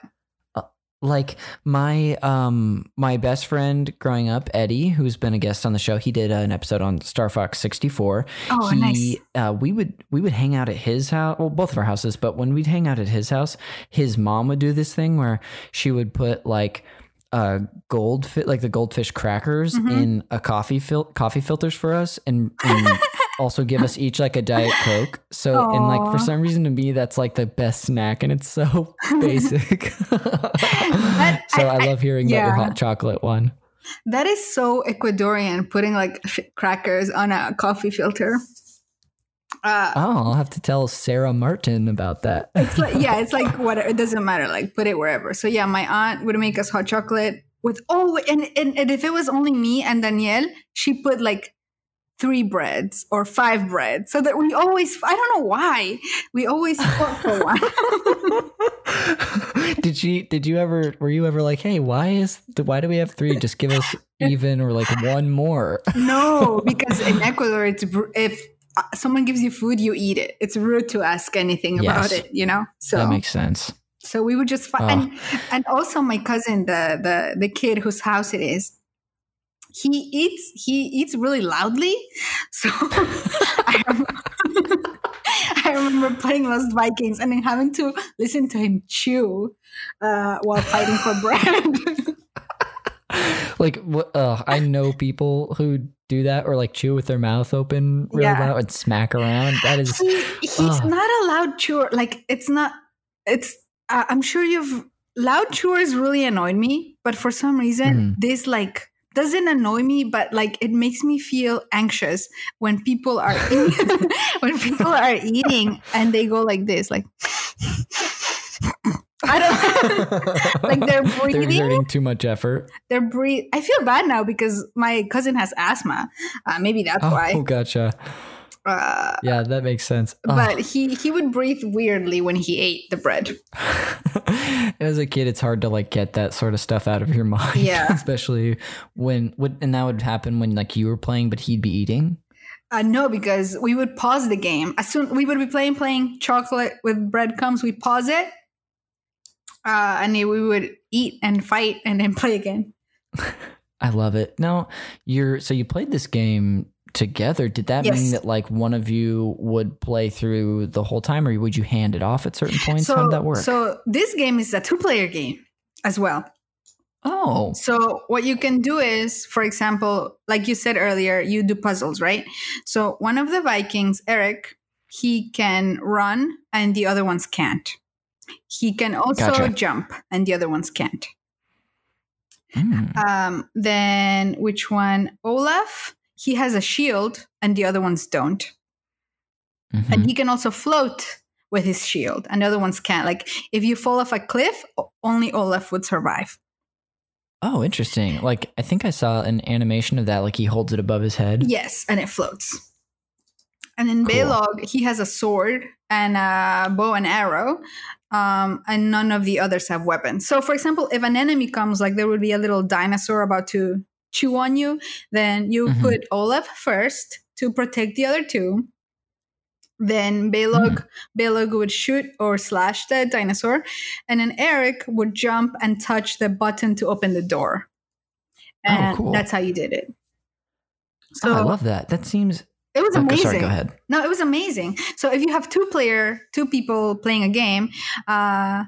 Like my um my best friend growing up eddie who's been a guest on the show he did an episode on star fox 64 Oh, he nice. uh we would we would hang out at his house well both of our houses but when we'd hang out at his house his mom would do this thing where she would put like uh gold fi- like the goldfish crackers Mhm. in a coffee fil- coffee filters for us and, and also give us each like a diet coke so and like for some reason to me that's like the best snack and it's so basic so I, I- love hearing about your hot chocolate one That is so Ecuadorian, putting like f- crackers on a coffee filter. Uh, oh i'll have to tell sarah martin about that it's like yeah, it's like what it doesn't matter. Like put it wherever. So yeah, my aunt would make us hot chocolate with oh, and and, and if it was only me and Danielle, she put like three breads or five breads, so that we always I don't know why we always fought for one. did you Did you ever? Were you ever like, hey, why is why do we have three? Just give us even or like one more. no, because in Ecuador, it's if uh, someone gives you food, you eat it. It's rude to ask anything yes. about it. You know. So that makes sense. So we would just find, oh. and, and also my cousin, the the the kid whose house it is, he eats he eats really loudly. So I, remember, I remember playing Lost Vikings and then having to listen to him chew uh, while fighting for bread. like uh, I know people who do that or like chew with their mouth open really yeah. loud and smack around. That is he, he's uh. not a loud chewer. Like it's not. It's. Uh, I'm sure you've loud chewers really annoyed me, but for some reason mm. this like doesn't annoy me, but like it makes me feel anxious when people are eating, when people are eating and they go like this, like I don't like they're breathing. They're exerting too much effort. They're breathe. I feel bad now because my cousin has asthma. Uh, maybe that's oh, why. Oh, gotcha. Uh, yeah, that makes sense. But oh. he he would breathe weirdly when he ate the bread. As a kid, it's hard to like get that sort of stuff out of your mind. Yeah, especially when would and that would happen when like you were playing, but he'd be eating. Uh, no, because we would pause the game as soon we would be playing playing chocolate with breadcrumbs. We pause it, uh, and we would eat and fight and then play again. I love it. Now you're so you played this game together, did that yes. mean that like one of you would play through the whole time, or would you hand it off at certain points? So, How did that work? So this game is a two-player game as well. Oh. So what you can do is, for example, like you said earlier, you do puzzles, right? So one of the Vikings, Eric, he can run and the other ones can't. He can also gotcha. jump and the other ones can't. Mm. Um, then which one? Olaf, he has a shield and the other ones don't. Mm-hmm. And he can also float with his shield and the other ones can't. Like if you fall off a cliff, only Olaf would survive. Oh, interesting. Like I think I saw an animation of that. Like he holds it above his head. Yes, and it floats. And in cool. Baleog, he has a sword and a bow and arrow, um, and none of the others have weapons. So, for example, if an enemy comes, like there would be a little dinosaur about to chew on you, then you mm-hmm. put Olaf first to protect the other two. Then Baleog, mm. Baleog would shoot or slash the dinosaur, and then Eric would jump and touch the button to open the door. Oh, and oh, cool. that's how you did it. So oh, I love that. That seems it was amazing. sorry, go ahead. No, it was amazing. So if you have two player, two people playing a game, uh,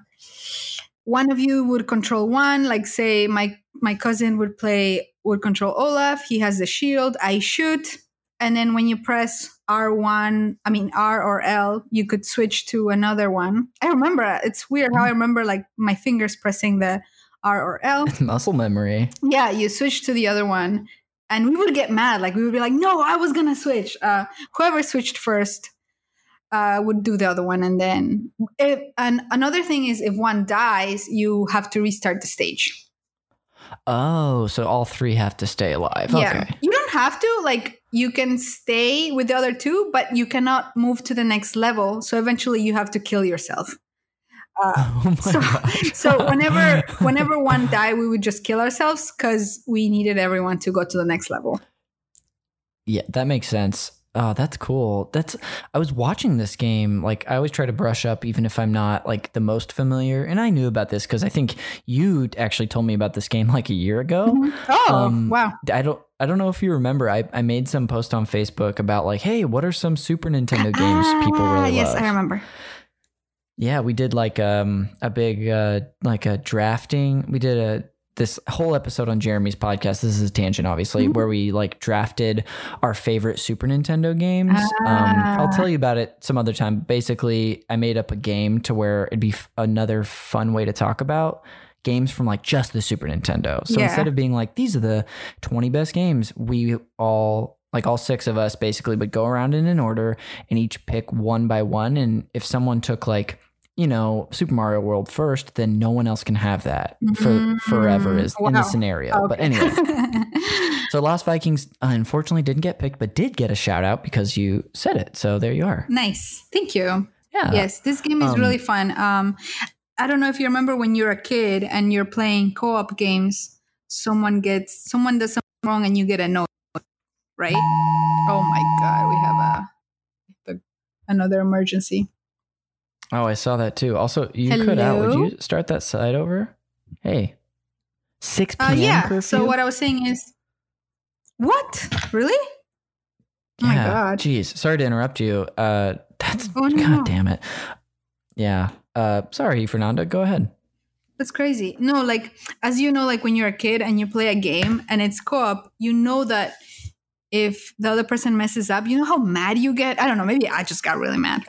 one of you would control one. Like say my my cousin would play would control Olaf. He has the shield. I shoot. And then when you press R1, I mean R or L, you could switch to another one. I remember it's weird how I remember like my fingers pressing the R or L. It's muscle memory. Yeah, you switch to the other one. And we would get mad. Like we would be like, no, I was gonna switch. Uh, whoever switched first uh, would do the other one. And then if, and another thing is if one dies, you have to restart the stage. Oh, so all three have to stay alive. Yeah. Okay. You don't have to. Like, you can stay with the other two, but you cannot move to the next level. So eventually you have to kill yourself. Uh, oh so, so whenever whenever one died, we would just kill ourselves because we needed everyone to go to the next level. Yeah, that makes sense. Oh, that's cool. That's I was watching this game. Like I always try to brush up, even if I'm not like the most familiar. And I knew about this because I think you actually told me about this game like a year ago. Mm-hmm. Oh, um, wow! I don't. I don't know if you remember. I, I made some post on Facebook about like, hey, what are some Super Nintendo games people really ah, yes, love? Yes, I remember. Yeah, we did like um a big uh like a drafting. We did a this whole episode on Jeremy's podcast. This is a tangent, obviously, mm-hmm. where we like drafted our favorite Super Nintendo games. Ah. Um, I'll tell you about it some other time. Basically, I made up a game to where it'd be f- another fun way to talk about games from like just the Super Nintendo. So yeah. instead of being like these are the 20 best games, we all like all six of us basically would go around in an order and each pick one by one. And if someone took like you know, Super Mario World first, then no one else can have that for mm-hmm. forever is wow. in the scenario. Okay. But anyway, so Lost Vikings uh, unfortunately didn't get picked, but did get a shout out because you said it. So there you are. Nice, thank you. Yeah. Yes, this game is um, really fun. Um, I don't know if you remember when you're a kid and you're playing co-op games, someone gets someone does something wrong and you get a note, right? Oh my god, we have a, a another emergency. Oh, I saw that too. Also, you Hello? cut out. Would you start that side over? Hey, six p.m. Uh, yeah. Curfew? So what I was saying is, what? Really? Oh yeah. my god. Jeez. Sorry to interrupt you. Uh, that's oh, no. god damn it. Yeah. Uh, sorry, Fernanda. Go ahead. That's crazy. No, like as you know, like when you're a kid and you play a game and it's co-op, you know that if the other person messes up, you know how mad you get. I don't know. Maybe I just got really mad.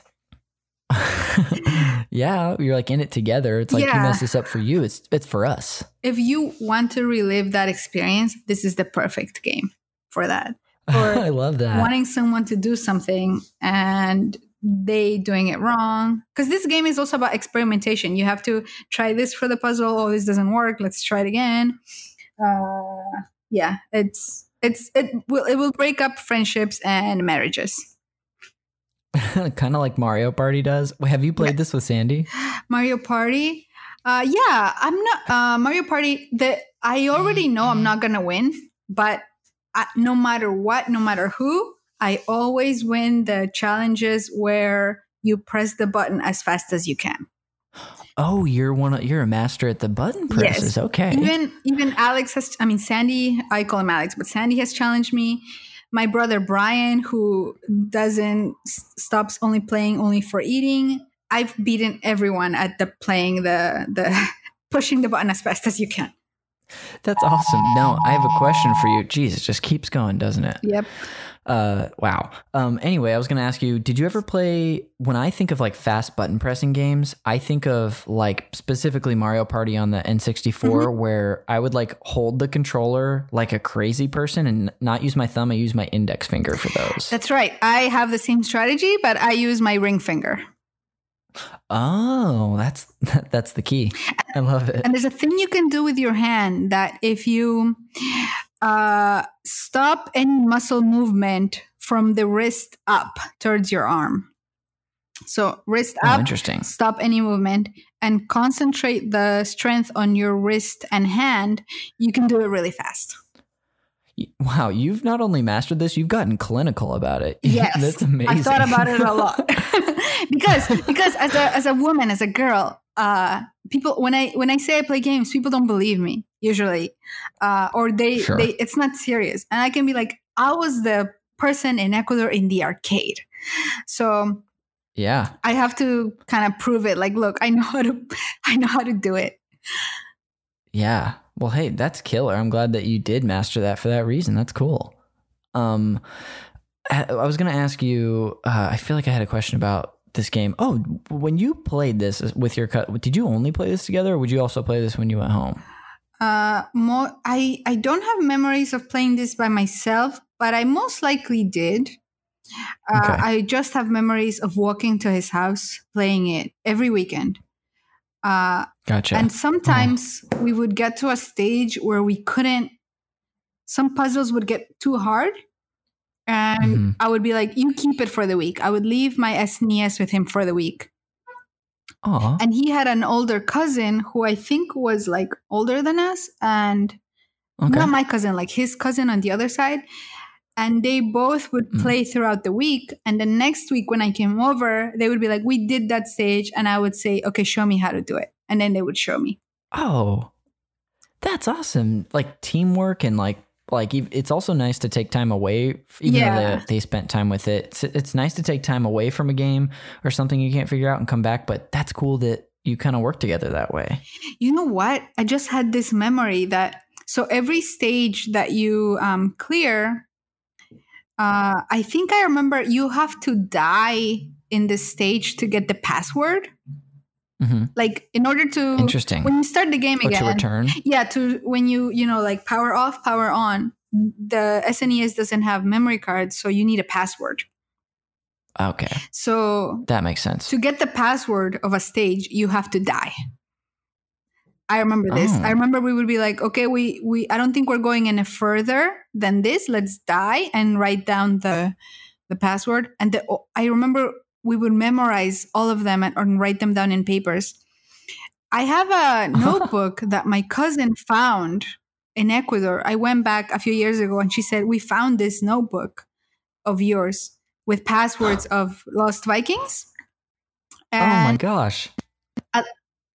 yeah, you're like in it together. It's like yeah. you mess this up for you. It's it's for us. If you want to relive that experience, this is the perfect game for that. I love that. Wanting someone to do something and they doing it wrong because this game is also about experimentation. You have to try this for the puzzle. Oh, this doesn't work. Let's try it again. Uh, yeah, it's it's it will it will break up friendships and marriages. kind of like Mario Party does. Have you played yeah. this with Sandy? Mario Party? Uh, yeah, I'm not uh, Mario Party. That I already know I'm not gonna win, but I, no matter what, no matter who, I always win the challenges where you press the button as fast as you can. Oh, you're one. Of, you're a master at the button presses. Yes. Okay. Even even Alex has. I mean, Sandy. I call him Alex, but Sandy has challenged me my brother Brian, who doesn't stops only playing only for eating. I've beaten everyone at the playing the the pushing the button as fast as you can. That's awesome. Now I have a question for you. Jeez, it just keeps going, doesn't it? Yep. Uh, wow. Um, anyway, I was going to ask you, did you ever play, when I think of like fast button pressing games, I think of like specifically Mario Party on the N64 mm-hmm. where I would like hold the controller like a crazy person and not use my thumb. I use my index finger for those. That's right. I have the same strategy, but I use my ring finger. Oh, that's that's the key. I love it. And there's a thing you can do with your hand that if you uh, stop any muscle movement from the wrist up towards your arm. So wrist oh, up, interesting. stop any movement, and concentrate the strength on your wrist and hand. You can do it really fast. Wow, you've not only mastered this, you've gotten clinical about it. Yes, that's amazing. I thought about it a lot because because as a as a woman, as a girl, uh, people when I when I say I play games, people don't believe me usually, uh, or they sure. they it's not serious, and I can be like, I was the person in Ecuador in the arcade, so yeah, I have to kind of prove it. Like, look, I know how to I know how to do it. Yeah. Well, hey, that's killer. I'm glad that you did master that for that reason. That's cool. Um, I was going to ask you. Uh, I feel like I had a question about this game. Oh, when you played this with your cut, did you only play this together, or would you also play this when you went home? Uh, more. I I don't have memories of playing this by myself, but I most likely did. Uh, okay. I just have memories of walking to his house, playing it every weekend. Uh, gotcha. And sometimes oh. we would get to a stage where we couldn't. Some puzzles would get too hard, and mm-hmm. I would be like, "You keep it for the week." I would leave my SNES with him for the week. Aww. And he had an older cousin who I think was like older than us, and okay. not my cousin, like his cousin on the other side. And they both would mm. play throughout the week. And the next week, when I came over, they would be like, "We did that stage," and I would say, "Okay, show me how to do it," and then they would show me. Oh, that's awesome! Like teamwork and like like it's also nice to take time away even yeah. though they, they, spent time with it it's, it's nice to take time away from a game or something you can't figure out and come back but that's cool that you kind of work together that way you know what i just had this memory that so every stage that you um, clear uh, i think i remember you have to die in this stage to get the password Mm-hmm. Like in order to interesting when you start the game again, to return. Yeah, to when you you know like power off, power on. The SNES doesn't have memory cards, so you need a password. Okay. So that makes sense. To get the password of a stage, you have to die. I remember this. Oh. I remember we would be like, okay, we we I don't think we're going any further than this. Let's die and write down the the password. And the I remember we would memorize all of them and, and write them down in papers. I have a notebook that my cousin found in Ecuador. I went back a few years ago and she said, We found this notebook of yours with passwords of Lost Vikings. And oh my gosh.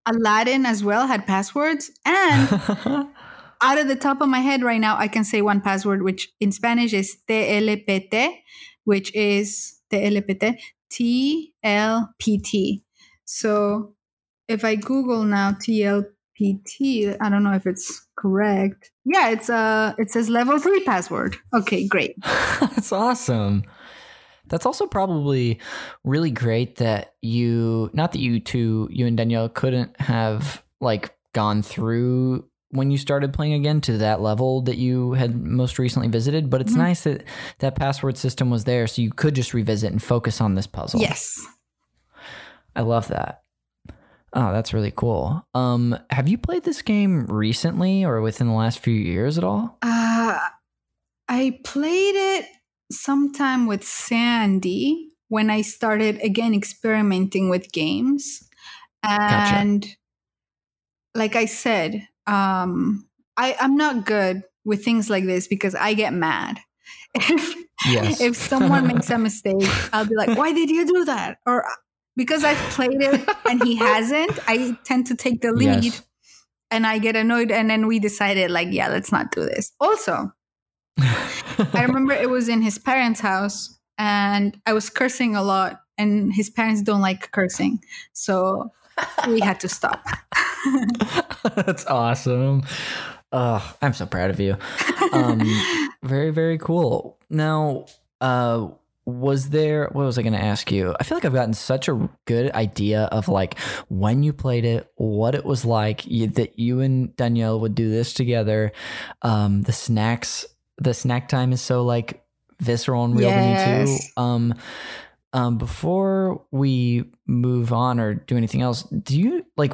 Aladdin as well had passwords. And out of the top of my head right now, I can say one password, which in Spanish is TLPT, which is TLPT, TLPT. So if I Google now TLPT, I don't know if it's correct. Yeah, it's uh it says level three password. Okay, great. That's awesome. That's also probably really great that you not that you two you and Danielle couldn't have like gone through when you started playing again to that level that you had most recently visited, but it's mm-hmm. nice that that password system was there so you could just revisit and focus on this puzzle. Yes. I love that. Oh, that's really cool. Um, have you played this game recently or within the last few years at all? Uh, I played it sometime with Sandy when I started again experimenting with games. And gotcha. like I said, um, I, I'm not good with things like this because I get mad. If, yes. if someone makes a mistake, I'll be like, why did you do that? Or because I've played it and he hasn't, I tend to take the lead yes. and I get annoyed. And then we decided, like, yeah, let's not do this. Also, I remember it was in his parents' house and I was cursing a lot, and his parents don't like cursing. So we had to stop. That's awesome. Oh, I'm so proud of you. Um, very, very cool. Now, uh, was there what was i going to ask you i feel like i've gotten such a good idea of like when you played it what it was like you, that you and danielle would do this together um the snacks the snack time is so like visceral and real yes. to me too. Um um before we move on or do anything else do you like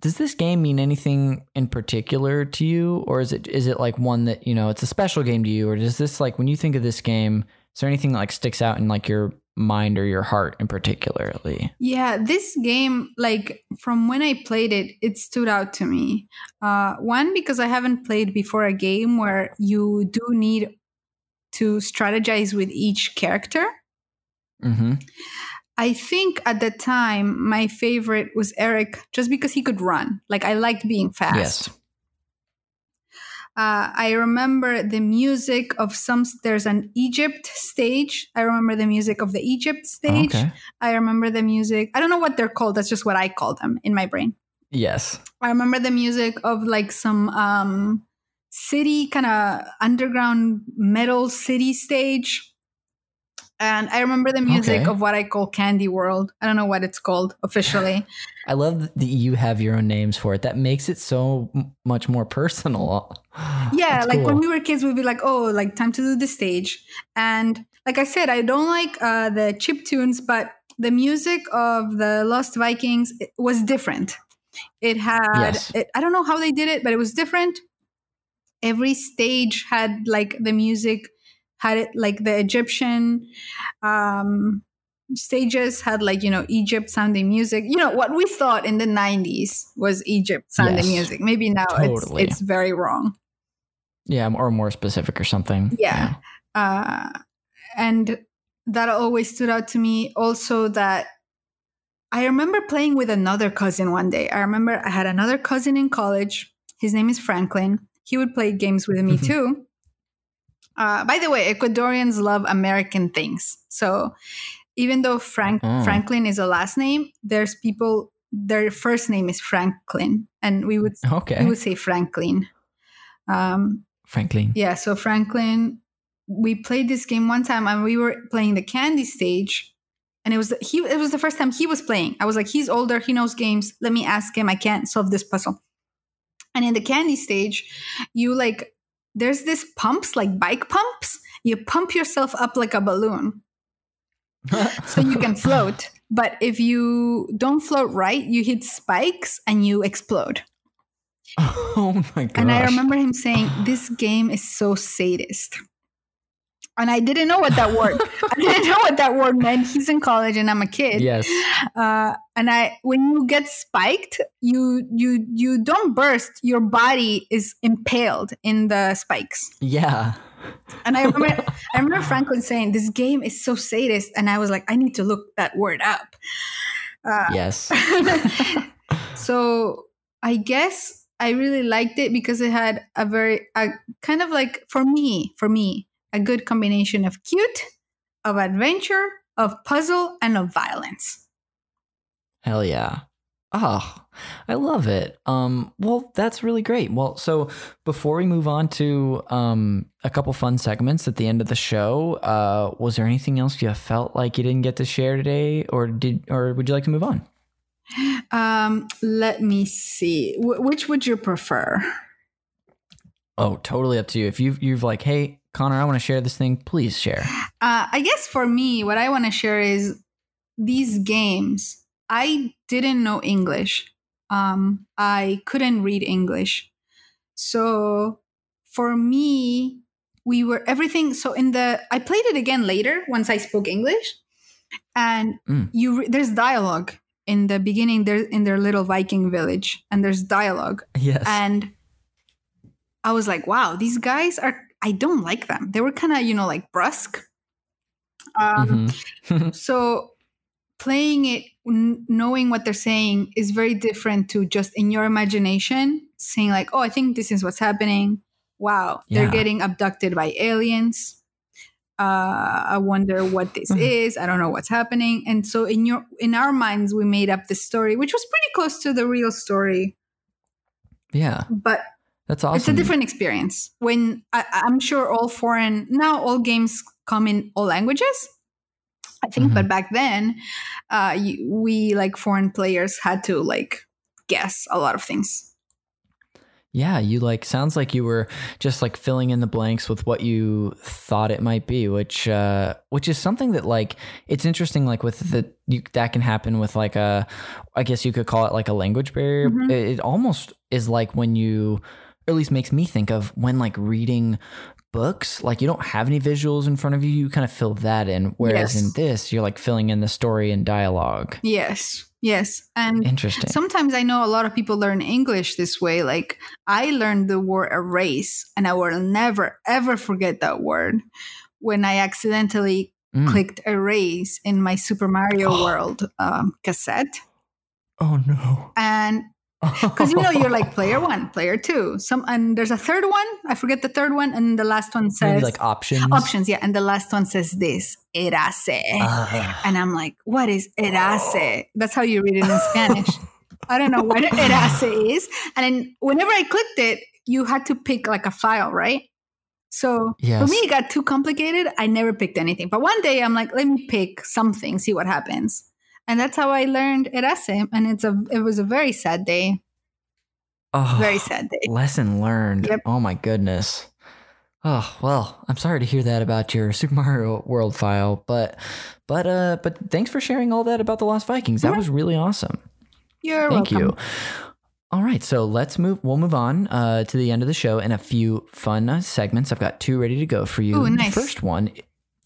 does this game mean anything in particular to you? Or is it is it like one that you know it's a special game to you? Or does this like when you think of this game is there anything that like sticks out in like your mind or your heart in particularly? Yeah, this game, like from when I played it, it stood out to me. Uh, one because I haven't played before a game where you do need to strategize with each character. Mm-hmm. I think at the time my favorite was Eric, just because he could run. Like I liked being fast. Yes. Uh, I remember the music of some. There's an Egypt stage. I remember the music of the Egypt stage. Okay. I remember the music. I don't know what they're called. That's just what I call them in my brain. Yes. I remember the music of like some um, city kind of underground metal city stage. And I remember the music okay. of what I call Candy World. I don't know what it's called officially. I love that you have your own names for it. That makes it so much more personal. Yeah, That's like cool. when we were kids, we'd be like, "Oh, like time to do the stage." And like I said, I don't like uh, the chip tunes, but the music of the Lost Vikings was different. It had yes. it, I don't know how they did it, but it was different. Every stage had like the music had it like the Egyptian um, stages had like you know Egypt sounding music. You know what we thought in the '90s was Egypt sounding yes, music. Maybe now totally. it's it's very wrong. Yeah, or more specific or something. Yeah, yeah. Uh, and that always stood out to me. Also, that I remember playing with another cousin one day. I remember I had another cousin in college. His name is Franklin. He would play games with me mm-hmm. too. Uh, by the way, Ecuadorians love American things. So even though Frank oh. Franklin is a last name, there's people their first name is Franklin, and we would okay. we would say Franklin. Um, Franklin. Yeah, so Franklin. We played this game one time, and we were playing the candy stage, and it was he. It was the first time he was playing. I was like, he's older, he knows games. Let me ask him. I can't solve this puzzle. And in the candy stage, you like there's this pumps like bike pumps. You pump yourself up like a balloon so you can float. But if you don't float right, you hit spikes and you explode. Oh my god. And I remember him saying, This game is so sadist. and I didn't know what that word. I didn't know what that word meant. He's in college, and I'm a kid. Yes. Uh, and I, when you get spiked, you you you don't burst. Your body is impaled in the spikes. Yeah. And I remember, I remember Franklin saying, "This game is so sadist," and I was like, "I need to look that word up." Uh, yes. so I guess I really liked it because it had a very, a kind of like for me, for me, a good combination of cute, of adventure, of puzzle, and of violence. Hell yeah. Oh, I love it. Um, well, that's really great. Well, so before we move on to um, a couple fun segments at the end of the show, uh, was there anything else you felt like you didn't get to share today, or did, or would you like to move on? Um, let me see. Wh- which would you prefer? Oh, totally up to you. If you've you've like, hey, Connor, I want to share this thing. Please share. Uh, I guess for me, what I want to share is these games. I didn't know English. Um, I couldn't read English. So for me, we were everything. So in the, I played it again later once I spoke English, and mm. you there's dialogue in the beginning. There in their little Viking village, and there's dialogue. Yes, and I was like, wow, these guys are I don't like them. They were kind of, you know, like brusque. Um, mm-hmm. so playing it, n- knowing what they're saying is very different to just in your imagination saying, like, oh, I think this is what's happening. Wow, yeah. they're getting abducted by aliens. Uh, I wonder what this mm-hmm. is. I don't know what's happening. And so in your in our minds, we made up the story, which was pretty close to the real story. Yeah. But that's awesome. It's a different experience. When I, am sure all foreign now, all games come in all languages. I think, mm-hmm. but back then, uh, you, we like foreign players had to like guess a lot of things. Yeah, you like sounds like you were just like filling in the blanks with what you thought it might be, which uh which is something that like it's interesting like with the you, that can happen with like a I guess you could call it like a language barrier. Mm-hmm. It, it almost is like when you or at least makes me think of when like reading books like you don't have any visuals in front of you you kind of fill that in whereas yes. in this you're like filling in the story and dialogue yes yes and interesting. sometimes i know a lot of people learn english this way like i learned the word erase and i will never ever forget that word when i accidentally mm. clicked erase in my super mario world um, cassette. Oh no. And because you know you're like player one, player two, some, and there's a third one. I forget the third one, and the last one says Maybe like options. Options, yeah, and the last one says this erase, uh. and I'm like, what is erase? That's how you read it in Spanish. I don't know what erase is, and then whenever I clicked it, you had to pick like a file, right? So yes. for me, it got too complicated. I never picked anything. But one day, I'm like, let me pick something, see what happens and that's how I learned Erase. And it's a it was a very sad day. Oh, very sad day. Lesson learned. Yep. Oh my goodness. Oh well, I'm sorry to hear that about your Super Mario World file, but but uh but thanks for sharing all that about the Lost Vikings. That was really awesome. You're Thank welcome. you. All right, so let's move. We'll move on uh, to the end of the show and a few fun segments. I've got two ready to go for you. Ooh, nice. The first one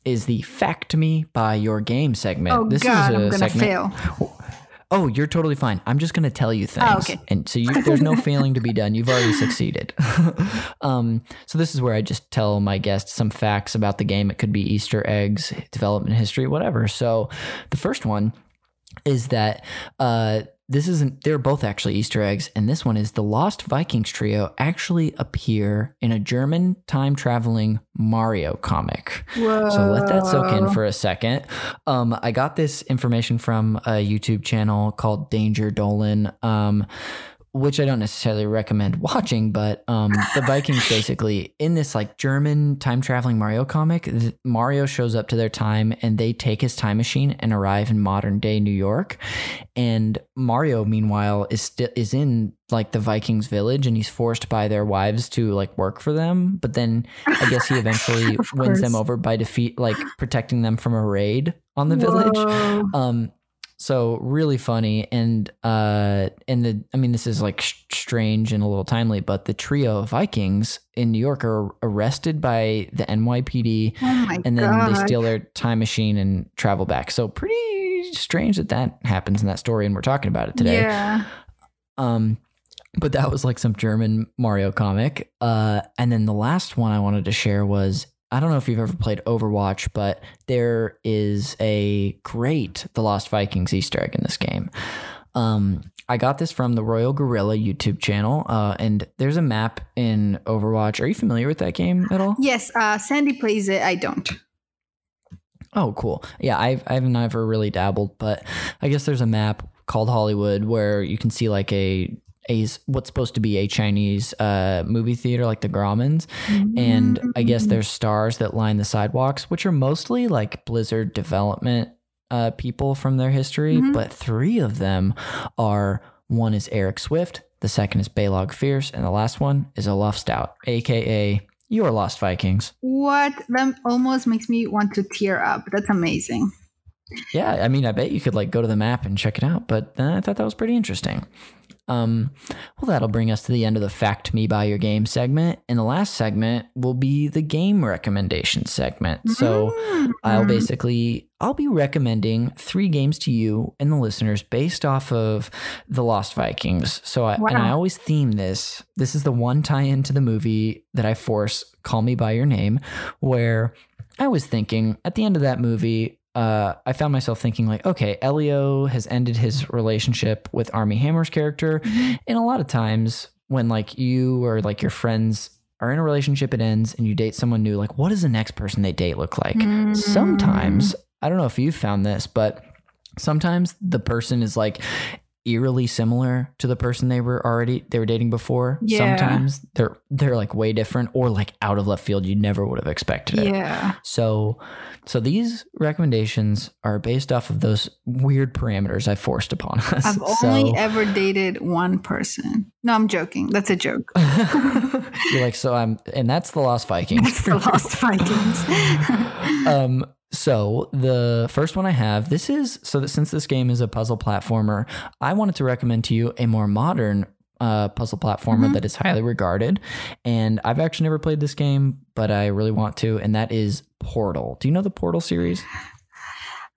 is the Fact Me by Your Game segment. Oh, this God, is a I'm gonna segment. fail. Oh, you're totally fine. I'm just going to tell you things. Oh, okay. And so you, there's no failing to be done. You've already succeeded. um, so this is where I just tell my guests some facts about the game. It could be Easter eggs, development history, whatever. So the first one is that uh, this isn't they're both actually easter eggs and this one is the lost vikings trio actually appear in a german time traveling mario comic. Whoa. so let that soak in for a second. Um, i got this information from a youtube channel called danger dolan. Um, which I don't necessarily recommend watching, but um, the Vikings basically in this like German time traveling Mario comic, Mario shows up to their time and they take his time machine and arrive in modern day New York, and Mario meanwhile is still is in like the Vikings village and he's forced by their wives to like work for them, but then I guess he eventually wins them over by defeat like protecting them from a raid on the Whoa. village. Um, So really funny, and uh, and the I mean, this is like sh- strange and a little timely, but the trio of Vikings in New York are arrested by the NYPD, oh and then God. they steal their time machine and travel back. So pretty strange that that happens in that story, and we're talking about it today. Yeah. Um, but that was like some German Mario comic. Uh, and then the last one I wanted to share was I don't know if you've ever played Overwatch, but there is a great The Lost Vikings Easter egg in this game. Um, I got this from the Royal Gorilla YouTube channel, uh, and there's a map in Overwatch. Are you familiar with that game at all? Yes, uh, Sandy plays it. I don't. Oh, cool. Yeah, I've I've never really dabbled, but I guess there's a map called Hollywood where you can see like a a what's supposed to be a Chinese uh, movie theater like the Grauman's, and I guess there's stars that line the sidewalks, which are mostly like Blizzard development uh, people from their history, Mhm. but three of them are one is Eric Swift, the second is Baleog Fierce, and the last one is Olaf Stout, aka your Lost Vikings. What? That almost makes me want to tear up. That's amazing. Yeah, I mean, I bet you could like go to the map and check it out, but uh, I thought that was pretty interesting. Um, well, that'll bring us to the end of the Fact Me by Your Game segment, and the last segment will be the game recommendation segment. So I'll Mm. basically I'll be recommending three games to you and the listeners based off of the Lost Vikings. So I, and I always theme this. This is the one tie-in to the movie that I force Call Me by Your Name, where I was thinking at the end of that movie, uh, I found myself thinking like, okay, Elio has ended his relationship with Armie Hammer's character, Mhm. and a lot of times when like you or like your friends are in a relationship, it ends, and you date someone new. Like, what does the next person they date look like? Mm. Sometimes I don't know if you've found this, but sometimes the person is like eerily similar to the person they were already they were dating before. Yeah. Sometimes they're they're like way different or like out of left field. You never would have expected it. Yeah. So so these recommendations are based off of those weird parameters I forced upon us. I've So- only ever dated one person. No, I'm joking. That's a joke. You're like, so I'm, and that's the Lost Vikings. That's the Lost Vikings. um, so the first one I have, this is so that since this game is a puzzle platformer, I wanted to recommend to you a more modern uh, puzzle platformer Mhm. that is highly regarded. And I've actually never played this game, but I really want to, and that is Portal. Do you know the Portal series?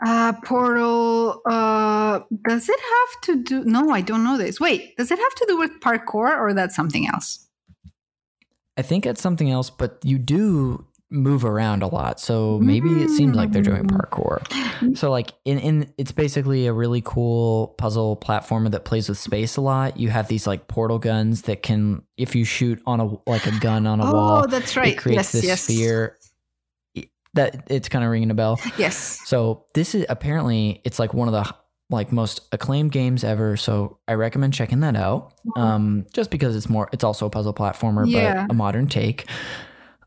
Uh, Portal. Uh, does it have to do? No, I don't know this. Wait, does it have to do with parkour or that's something else? I think it's something else, but you do move around a lot. So maybe it seems like they're doing Mm. parkour. So like in, in it's basically a really cool puzzle platformer that plays with space a lot. You have these like portal guns that can if you shoot on a like a gun on a oh, wall, that's right. it creates yes, this yes. sphere. That it's kind of ringing a bell. Yes. So this is apparently it's like one of the like most acclaimed games ever. So I recommend checking that out. Um, just because it's more, it's also a puzzle platformer, Yeah. but a modern take.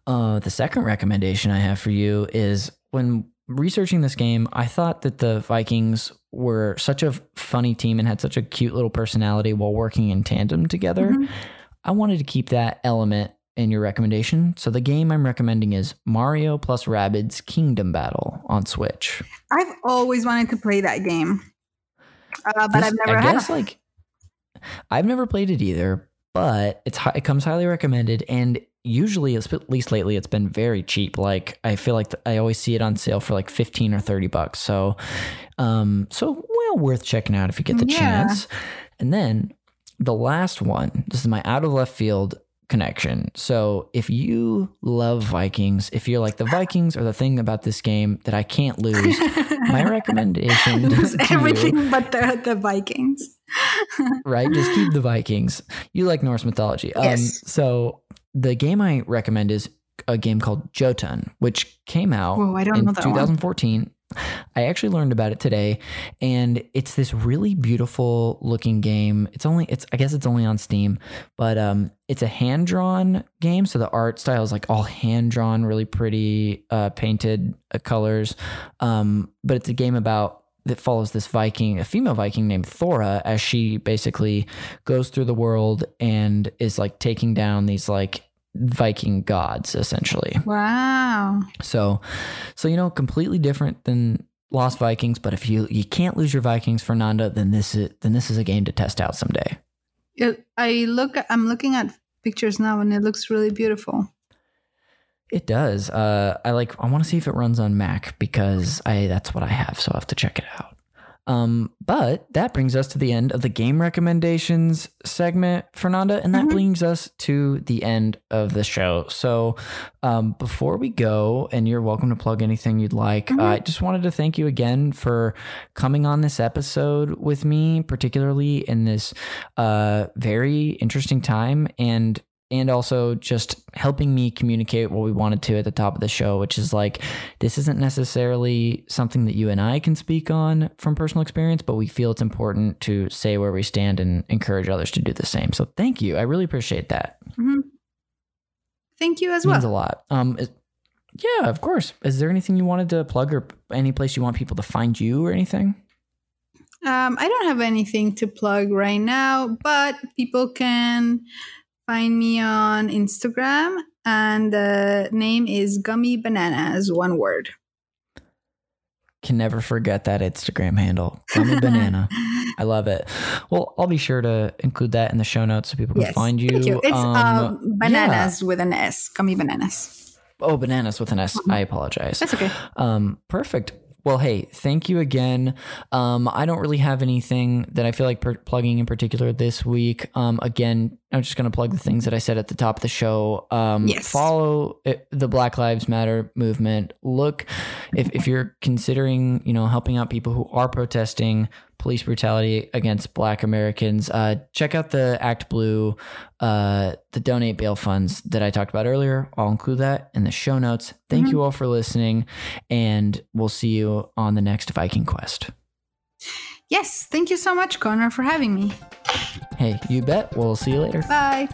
Uh, the second recommendation I have for you is when researching this game, I thought that the Vikings were such a funny team and had such a cute little personality while working in tandem together. Mhm. I wanted to keep that element in your recommendation. So the game I'm recommending is Mario plus Rabbids Kingdom Battle on Switch. I've always wanted to play that game, uh, but This- I've never I had. guess a- like I've never played it either, but it's it comes highly recommended, and usually, at least lately, it's been very cheap. Like I feel like I always see it on sale for like fifteen or thirty bucks. So, um, so well worth checking out if you get the Yeah. chance. And then the last one, this is my out of left field connection. So if you love Vikings, if you're like the Vikings are the thing about this game that I can't lose, my recommendation is to you- everything but the, the Vikings. right? Just keep the Vikings. You like Norse mythology. Um, Yes. so the game I recommend is a game called Jotun, which came out Whoa, I don't in know that one. 2014. I actually learned about it today, and it's this really beautiful looking game. It's only it's I guess it's only on Steam, but um, it's a hand drawn game. So the art style is like all hand drawn, really pretty, uh, painted uh, colors. Um, but it's a game about that follows this Viking, a female Viking named Thora, as she basically goes through the world and is like taking down these like Viking gods essentially. Wow. So, so you know, completely different than lost Vikings, but if you you can't lose your Vikings, Fernanda, then this is then this is a game to test out someday. It, I look. I'm looking at pictures now, and it looks really beautiful. It does. Uh, I like. I want to see if it runs on Mac because I that's what I have, so I have to check it out. Um, but that brings us to the end of the game recommendations segment, Fernanda, and that mm-hmm. brings us to the end of the show. So, um, before we go, and you're welcome to plug anything you'd like, mm-hmm. uh, I just wanted to thank you again for coming on this episode with me, particularly in this uh, very interesting time. And and also just helping me communicate what we wanted to at the top of the show, which is like, this isn't necessarily something that you and I can speak on from personal experience, but we feel it's important to say where we stand and encourage others to do the same. So thank you. I really appreciate that. Mm-hmm. Thank you as it well. Means a lot. Um, yeah, of course. Is there anything you wanted to plug or any place you want people to find you or anything? Um, I don't have anything to plug right now, but people can find me on Instagram, and the name is Gummy Bananas, one word. Can never forget that Instagram handle, Gummy Banana. I love it. Well, I'll be sure to include that in the show notes so people can yes, find you. Thank you. It's um, um, bananas yeah. with an S, Gummy Bananas. Oh, bananas with an S. Mm-hmm. I apologize. That's okay. Um, perfect. Well, hey, thank you again. Um, I don't really have anything that I feel like per- plugging in particular this week. Um, again, I'm just going to plug the things that I said at the top of the show. Um, yes. Follow it, the Black Lives Matter movement. Look, if, if you're considering, you know, helping out people who are protesting police brutality against Black Americans, uh, check out the ActBlue, uh, the donate bail funds that I talked about earlier. I'll include that in the show notes. Thank mm-hmm. you all for listening, and we'll see you on the next Viking Quest. Yes, thank you so much, Connor, for having me. Hey, you bet. We'll see you later. Bye.